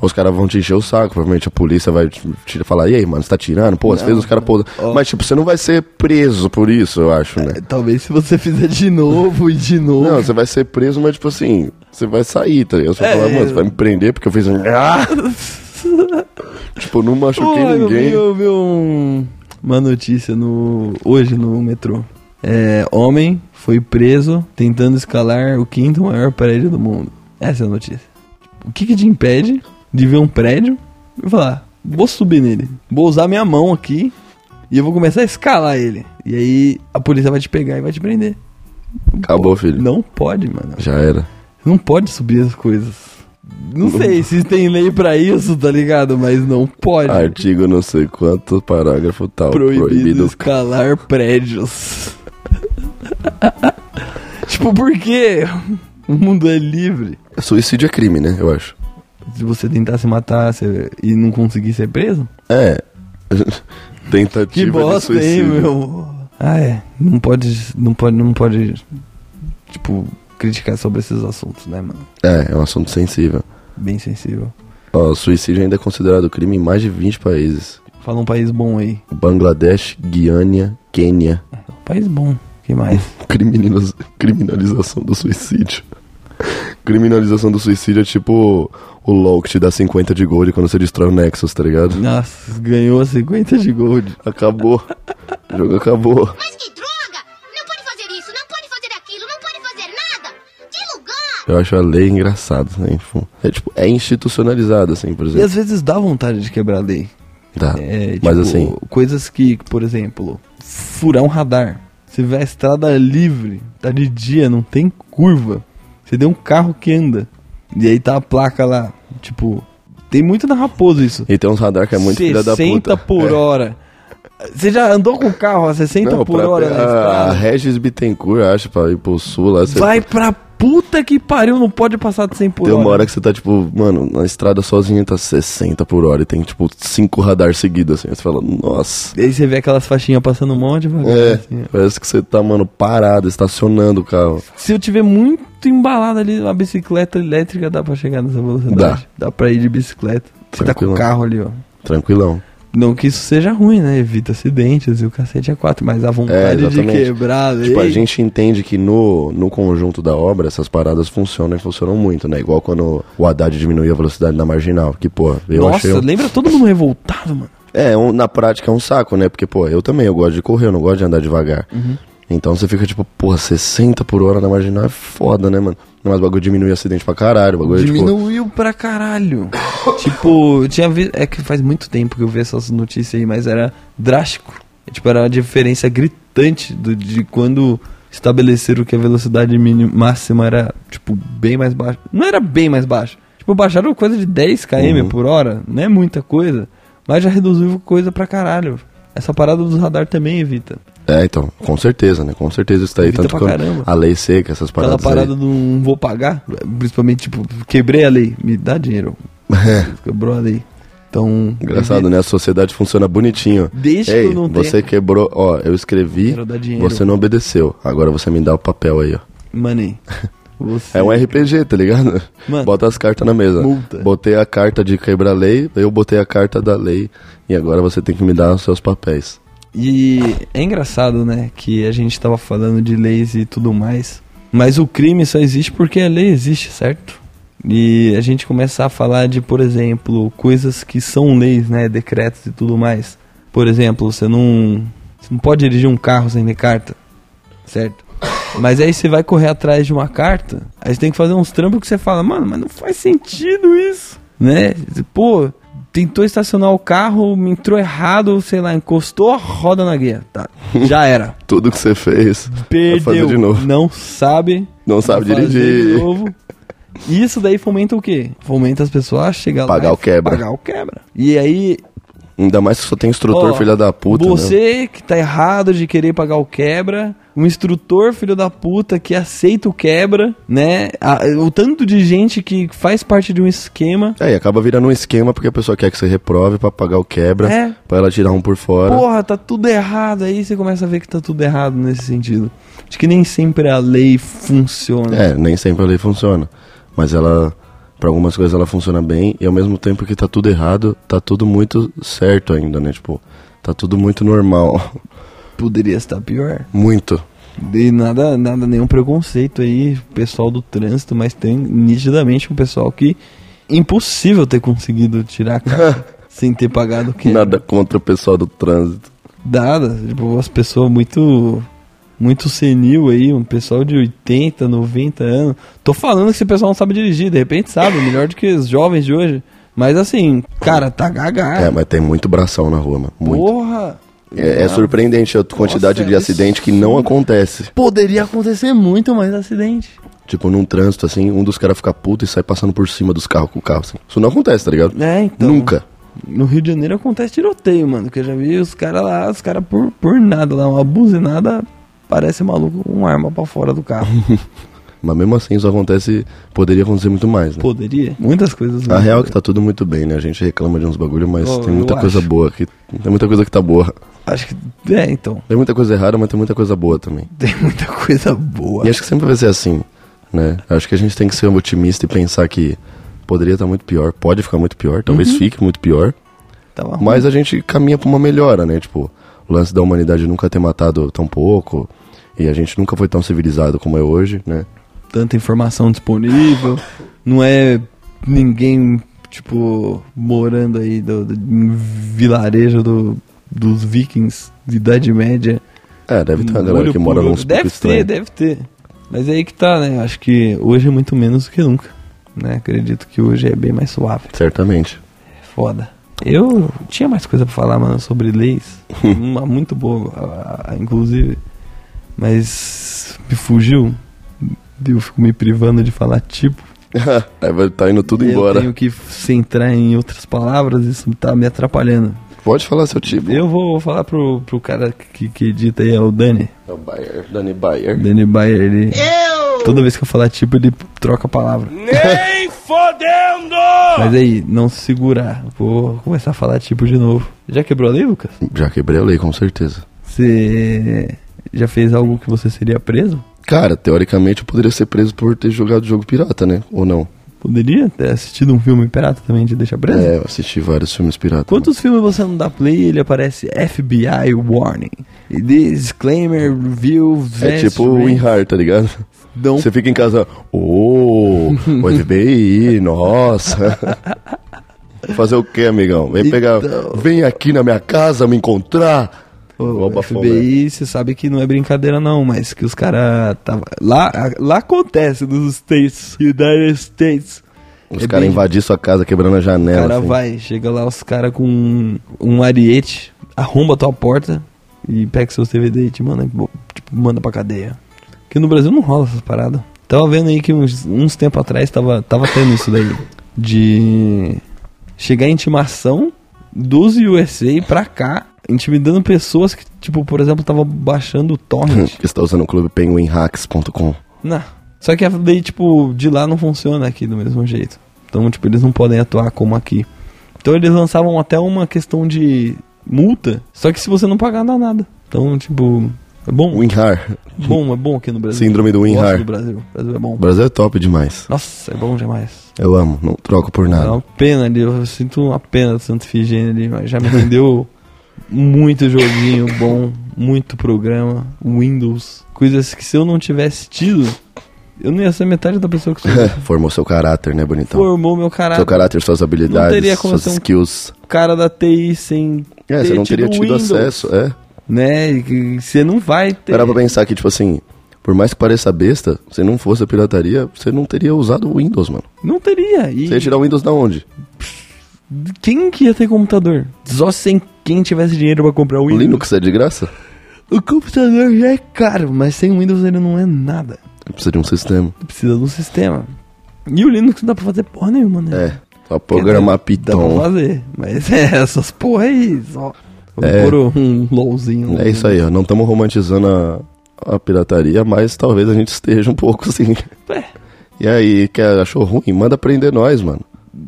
Os caras vão te encher o saco, provavelmente a polícia vai te, falar, e aí, mano, você tá tirando? Pô, às vezes os caras pousam. Mas, tipo, você não vai ser preso por isso, eu acho, né?
Talvez se você fizer de novo e de novo...
Não, você vai ser preso, mas tipo assim, você vai sair, tá ligado? Você vai
É.
falar, mano, você vai me prender porque eu fiz um. Ah! *laughs* tipo, não machuquei
vi,
ninguém.
eu vi um- uma notícia no, hoje no metrô. É, homem foi preso tentando escalar o quinto maior prédio do mundo. Essa é a notícia. O que, que te impede de ver um prédio e falar, vou subir nele, vou usar minha mão aqui e eu vou começar a escalar ele. E aí a polícia vai te pegar e vai te prender.
Acabou, filho.
Não pode, mano.
Já era.
Não pode subir as coisas. Não sei se tem lei pra isso, tá ligado? Mas não pode.
Artigo não sei quanto, parágrafo tal.
proibido,
Proibido.
escalar prédios. *laughs* tipo, por quê? O mundo é livre.
Suicídio é crime, né? Eu acho.
Se você tentar se matar você- e não conseguir ser preso?
É. *laughs* Tentativa
Que
de
bosta, hein,
suicídio.
meu? Ah, é. Não pode, não pode, não pode, tipo, criticar sobre esses assuntos, né, mano?
É, é um assunto sensível.
Bem sensível.
Ó, suicídio ainda é considerado crime em mais de 20 países.
Fala um país bom aí.
Bangladesh, Guiânia, Quênia.
País bom. que mais? *laughs*
Criminaliza- Criminalização do suicídio. Criminalização do suicídio é tipo o LOL que te dá 50 de gold quando você destrói o Nexus, tá ligado?
Nossa, ganhou 50 de gold.
Acabou. O jogo acabou.
Mas que droga! Não pode fazer isso, não pode fazer aquilo, não pode fazer nada! Que lugar!
Eu acho a lei engraçada, né? É tipo, é institucionalizada, assim, por
E
exemplo.
às vezes dá vontade de quebrar a lei.
Tá.
É,
Mas
tipo,
assim,
Coisas que, por exemplo, furar um radar. Você vê a estrada livre, tá de dia, não tem curva. Você tem um carro que anda. E aí tá a placa lá. Tipo, tem muito na Raposo isso.
e tem uns radar que é muito filha da puta.
60 por
É.
hora. Você já andou com o carro a 60
Não,
por
pra-
hora na
a, a
estrada?
Regis Bittencourt, acho, pra ir pro sul lá.
Vai pra puta que pariu, não pode passar de 100 por
Tem
hora.
uma hora que você tá, tipo, mano, na estrada sozinho tá 60 por hora e tem, tipo, cinco radar seguidos, assim. Você fala, nossa.
E aí você vê aquelas faixinhas passando um monte devagar.
É,
assim,
parece que você tá, mano, parado, estacionando o carro.
Se eu tiver muito embalado ali, uma bicicleta elétrica dá pra chegar nessa velocidade. Dá. pra ir de bicicleta. Você tá com o carro ali, ó.
Tranquilão.
Não que isso seja ruim, né? Evita acidentes e o cacete é quatro, mas a vontade de
exatamente.
quebrar.
Tipo, a
ei,
gente entende que no, no conjunto da obra essas paradas funcionam e funcionam muito, né? Igual quando o Haddad diminuiu a velocidade na marginal. Que, pô, eu
Nossa,
achei. um-
lembra todo mundo revoltado, mano.
É, um- na prática é um saco, né? Porque, pô, eu também, eu gosto de correr, eu não gosto de andar devagar.
Uhum.
Então você fica tipo, porra, 60 por hora na marginal é foda, né, mano? Mas o bagulho diminui acidente pra caralho, o bagulho é, tipo.
Diminuiu pra caralho. tipo, eu tinha visto. É que faz muito tempo que eu vi essas notícias aí, mas era drástico. É, tipo, era a diferença gritante do, de quando estabeleceram que a velocidade mínima, máxima era, tipo, bem mais baixa. Não era bem mais baixa. Tipo, baixaram coisa de 10 km
Uhum.
por hora. Não é muita coisa. Mas já reduziu coisa pra caralho. essa parada dos radar também evita.
É, então, com certeza, né? Com certeza isso daí.
Evita
Tanto que a lei seca, essas
Aquela
paradas
parada
aí.
do não vou pagar, principalmente, tipo, quebrei a lei, me dá dinheiro. *laughs* Quebrou a lei. Então.
Engraçado, né? A sociedade funciona bonitinho.
Desde
Ei,
que eu não
você quebrou, ó, eu escrevi, você não obedeceu. Agora você me dá o papel aí, ó.
Money. *laughs* Você...
É um RPG, tá ligado?
Mano,
Bota as cartas na mesa.
multa.
Botei a carta de quebrar a lei, eu botei a carta da lei. E agora você tem que me dar os seus papéis.
E é engraçado, né, que a gente tava falando de leis e tudo mais, mas o crime só existe porque a lei existe, certo? E a gente começar a falar de, por exemplo, coisas que são leis, né, decretos e tudo mais. Por exemplo, você não, você não pode dirigir um carro sem ter carta, certo? Mas aí você vai correr atrás de uma carta, aí você tem que fazer uns trampos que você fala, mano, mas não faz sentido isso, né? Pô, tentou estacionar o carro, me entrou errado, sei lá, encostou a roda na guia. Tá, já era. *laughs*
Tudo que você fez,
Perdeu.
de novo.
Não sabe.
Não sabe dirigir.
De novo. Isso daí fomenta o quê? Fomenta as pessoas a chegar
Pagar
lá
o quebra.
Pagar o quebra. E aí,
Ainda mais que só tem instrutor,
Ó,
filha da puta, né?
Você que tá errado de querer pagar o quebra, um instrutor filho da puta que aceita o quebra, né? A- o tanto de gente que faz parte de um esquema.
É, e acaba virando um esquema porque a pessoa quer que você reprove pra pagar o quebra,
É.
pra ela tirar um por fora.
Porra, tá tudo errado. Aí você começa a ver que tá tudo errado nesse sentido. Acho que nem sempre a lei funciona.
É, nem sempre a lei funciona. Mas ela, pra algumas coisas ela funciona bem e ao mesmo tempo que tá tudo errado, tá tudo muito certo ainda, né? Tipo, tá tudo muito normal. *laughs*
Poderia estar pior.
Muito.
E nada, nada, nenhum preconceito aí, pessoal do trânsito, mas tem nitidamente um pessoal que impossível ter conseguido tirar a carta *laughs* sem ter pagado o que
Nada contra o pessoal do trânsito.
dada, tipo, as pessoas muito muito senil aí, um pessoal de 80, 90 anos. Tô falando que esse pessoal não sabe dirigir, de repente sabe, melhor do que os jovens de hoje. Mas assim, cara, tá gaga.
É, mas tem muito bração na rua, mano. Muito.
Porra!
É, é surpreendente a quantidade
Nossa,
de
é
acidente que não acontece.
Poderia acontecer muito mais acidente.
Tipo, num trânsito, assim, um dos caras fica puto e sai passando por cima dos carros com o carro, assim. Isso não acontece, tá ligado?
É, então.
Nunca.
No Rio de Janeiro acontece tiroteio, mano. Que eu já vi os caras lá, os caras por, por nada lá, uma buzinada, parece maluco com uma arma pra fora do carro. *laughs*
Mas mesmo assim, isso acontece, poderia acontecer muito mais, né?
Poderia. Muitas coisas.
A real é que tá tudo muito bem, né? A gente reclama de uns bagulho, mas
Oh,
tem muita coisa
acho.
boa aqui. Tem muita coisa que tá boa.
Acho que. É, então.
Tem muita coisa errada, mas tem muita coisa boa também.
Tem muita coisa boa.
E acho que sempre vai ser assim, né? Acho que a gente tem que ser otimista e pensar que poderia estar muito pior, pode ficar muito pior, talvez
Uhum.
fique muito pior,
Tava ruim.
mas a gente caminha pra uma melhora, né? Tipo, o lance da humanidade nunca ter matado tão pouco e a gente nunca foi tão civilizado como é hoje, né?
Tanta informação disponível. Não é ninguém, tipo, morando aí do, do em vilarejo do, dos vikings de Idade Média.
É, deve ter uma galera que mora num
Deve ter, deve ter. Mas é aí que tá, né? Acho que hoje é muito menos do que nunca. Né? Acredito que hoje é bem mais suave.
Certamente.
Foda. Eu tinha mais coisa pra falar, mano, sobre leis. *laughs* Uma muito boa, inclusive. Mas me fugiu. Eu fico me privando de falar tipo. *laughs*
Aí vai tá indo tudo
eu
embora.
tenho que centrar em outras palavras, isso tá me atrapalhando.
Pode falar seu tipo.
Eu vou falar pro, pro cara que, que edita aí, é o Dani.
É o Bayer, Dani Bayer.
Danny Bayer, ele. Toda vez que eu falar tipo, ele troca a palavra.
Nem *laughs* fodendo!
Mas aí, não se segurar. Vou começar a falar tipo de novo. Já quebrou a lei, Lucas?
Já quebrei a lei, com certeza.
Você já fez algo que você seria preso?
Cara, teoricamente eu poderia ser preso por ter jogado jogo pirata, né? Ou não?
Poderia ter assistido um filme pirata também te deixa preso?
É, eu assisti vários filmes pirata.
Quantos filmes você não dá play e ele aparece FBI Warning? Disclaimer, review,
É tipo o tá ligado?
Não
Você fica em casa, ô, o *laughs* FBI, nossa. *laughs* Fazer o que, amigão? Vem pegar,
Então.
vem aqui na minha casa me encontrar.
O
bafão, né?
FBI, você sabe que não é brincadeira não, mas que os caras tava lá, lá acontece nos States, United States.
Os
É
caras
bem-
invadir sua casa quebrando a
O
janela.
cara
assim.
vai, chega lá os caras com um, um ariete, arromba a tua porta e pega seus DVD e te manda, tipo, manda pra cadeia. Porque no Brasil não rola essas paradas. Tava vendo aí que uns, uns tempos atrás tava, tava tendo isso daí. De chegar a intimação dos USA pra cá intimidando pessoas que, tipo, por exemplo, tava baixando o torrent. *laughs*
está usando o clube penguinhacks.com.
não. Só que daí, tipo, de lá não funciona aqui do mesmo jeito. Então, tipo, eles não podem atuar como aqui. Então eles lançavam até uma questão de multa, só que se você não pagar, dá nada. Então, tipo, é bom.
WinRAR. *laughs*
Bom, é bom aqui no Brasil.
Síndrome do WinRAR.
do Brasil. O Brasil é bom.
O Brasil é top demais.
Nossa, é bom demais.
Eu amo, não troco por
É
nada.
uma pena ali, eu sinto uma pena do Santo Figênio ali, mas já me *laughs* rendeu muito joguinho bom, muito programa, Windows, coisas que se eu não tivesse tido, eu não ia ser metade da pessoa que sou. *laughs*
Formou seu caráter, né, bonitão?
Formou meu caráter.
Seu caráter, suas habilidades,
teria como
suas
um-
skills.
cara da TI sem
É, você não teria tido
Windows,
acesso, é.
né? Você não vai ter.
Era pra pensar que, tipo assim, por mais que pareça besta, se não fosse a pirataria, você não teria usado o Windows, mano.
Não teria. E
Você ia tirar o Windows da onde?
Quem que ia ter computador? Só sem quem tivesse dinheiro pra comprar o
O
Windows.
Linux é de graça?
O computador já é caro, mas sem Windows ele não é nada.
Precisa de um sistema.
Precisa de um sistema. E o Linux não dá pra fazer porra nenhuma, né?
É, só programar
Dá pra
Python.
fazer. Mas *laughs* é, essas porra aí, só.
É.
pôr um LOLzinho.
É isso aí, ó. Não estamos romantizando a, a pirataria, mas talvez a gente esteja um pouco *laughs* sim.
É.
E aí, que achou ruim? Manda prender nós, mano.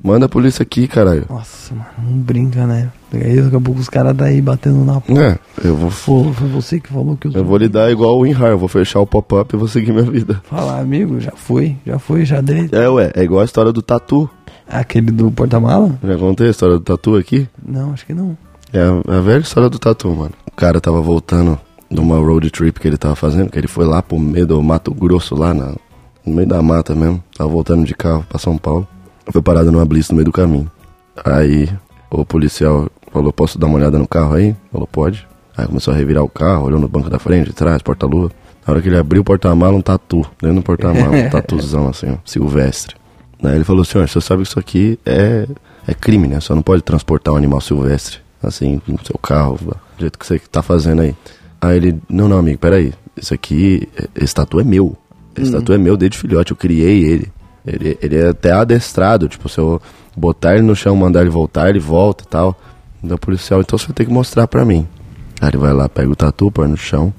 Manda a polícia aqui, caralho.
Nossa, mano, não brinca, né? Aí daqui a pouco os caras daí batendo na porta.
É, eu vou,
Pô, foi você que falou que eu
eu vou lidar igual o WinRAR. Eu vou fechar o pop-up e vou seguir minha vida.
Falar, amigo, já foi, já foi, já dei.
É, ué, é igual a história do Tatu.
Aquele do porta-mala?
Já contei a história do Tatu aqui?
Não, acho que não.
É a, a velha história do Tatu, mano. O cara tava voltando de uma road trip que ele tava fazendo, que ele foi lá pro meio do Mato Grosso, lá na, no meio da mata mesmo. Tava voltando de carro pra São Paulo. Foi parado numa blitz no meio do caminho. Aí o policial falou, posso dar uma olhada no carro aí? Falou, pode. Aí começou a revirar o carro, olhou no banco da frente, de trás, porta-lua. Na hora que ele abriu o porta-mala, um tatu. Dentro do porta-mala, um *laughs* tatuzão assim, ó, silvestre. Aí ele falou, senhor, você sabe que isso aqui é, é crime, né? Você não pode transportar um animal silvestre, assim, no seu carro, do jeito que você tá fazendo aí. Aí ele, não, não, amigo, peraí. Isso aqui, esse tatu é meu. Esse tatu é meu desde filhote, eu criei ele. Ele, ele é até adestrado, tipo, se eu botar ele no chão, mandar ele voltar, ele volta e tal. Da policial, então você vai ter que mostrar pra mim. Aí ele vai lá, pega o tatu, põe no chão.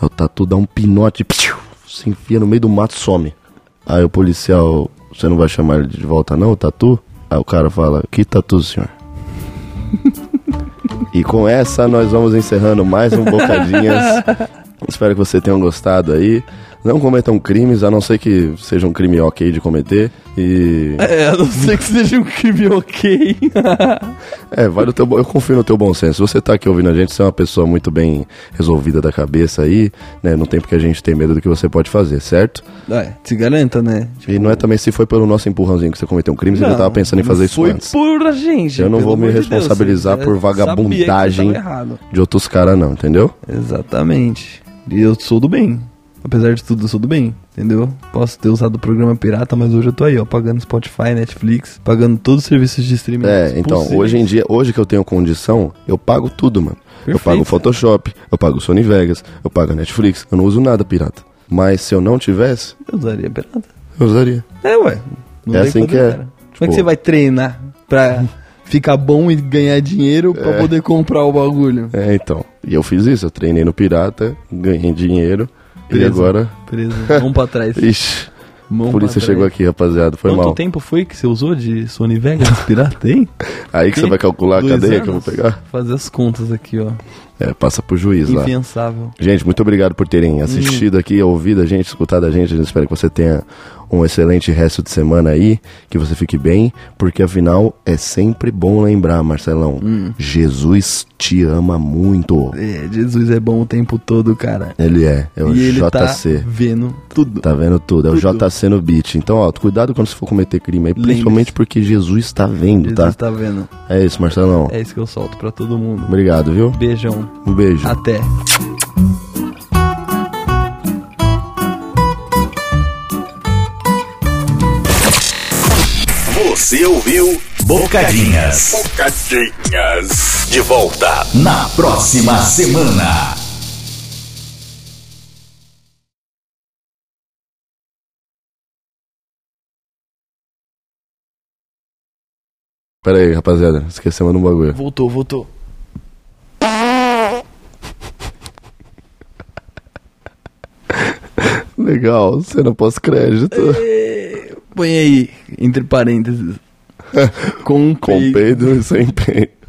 Aí o tatu dá um pinote, psiu, se enfia no meio do mato some. Aí o policial, você não vai chamar ele de volta não, o tatu? Aí o cara fala, que tatu, senhor? e com essa nós vamos encerrando mais um Bocadinhas. *laughs* Espero que você tenham gostado aí. Não cometam crimes, a não ser que seja um crime ok de cometer. E.
É, a não ser que seja um crime ok. *laughs*
É, vai teu, eu confio no teu bom senso. Se você tá aqui ouvindo a gente, você é uma pessoa muito bem resolvida da cabeça aí, né? Não tem porque a gente tem medo do que você pode fazer, certo?
é, se garanta, né?
E não é também se foi pelo nosso empurrãozinho que você cometeu um crime, você já tava pensando em fazer isso
foi
antes.
por a gente.
Eu não vou me
Deus,
responsabilizar
você
por vagabundagem. De outros caras não, entendeu?
Exatamente. E eu sou do bem. Apesar de tudo, eu sou do bem, entendeu? Posso ter usado o programa pirata, mas hoje eu tô aí, ó, pagando Spotify, Netflix, pagando todos os serviços de streaming.
É, então,
possíveis.
hoje em dia, hoje que eu tenho condição, eu pago tudo, mano. Eu
Perfeito.
pago o Photoshop, eu pago o Sony Vegas, eu pago a Netflix, eu não uso nada pirata. Mas se eu não tivesse,
Eu usaria pirata.
eu usaria.
É, ué. Não
É assim
que
é.
cara. Como é
Tipo-
que você vai treinar pra *laughs* ficar bom e ganhar dinheiro pra
É.
poder comprar o bagulho?
É, então. E eu fiz isso, eu treinei no pirata, ganhei dinheiro. E
Preso.
agora.
Preso. *laughs* Mão pra trás.
Ixi,
Mão
polícia
pra
chegou
trás.
aqui, rapaziada. Foi
Quanto
mal.
tempo foi que você usou de Sony Vegas pirata, hein?
Aí que você vai calcular a cadeia que eu vou
anos?
pegar.
Fazer as contas aqui, ó.
É, passa pro juiz lá.
Infiançável.
Gente, muito obrigado por terem assistido aqui, ouvido a gente, escutado a gente. Eu espero que você tenha um excelente resto de semana aí, que você fique bem, porque afinal é sempre bom lembrar, Marcelão. Jesus te ama muito.
É, Jesus é bom o tempo todo, cara.
Ele é, é o
e ele tá
JC.
vendo tudo.
Tá vendo tudo? É o
Tudo.
JC no beat. Então, ó, cuidado quando você for cometer crime aí, principalmente porque Jesus tá vendo,
Jesus
tá?
tá vendo.
É isso, Marcelão.
É isso que eu solto pra todo mundo.
Obrigado, viu?
Beijão.
Um beijo.
Até.
Você ouviu Bocadinhas. Bocadinhas. De volta na próxima semana.
Pera aí, rapaziada. Esquecemos de um bagulho.
Voltou, voltou.
Legal, cena pós-crédito.
Põe aí, entre parênteses. *laughs* Com
Com peido e sem peido.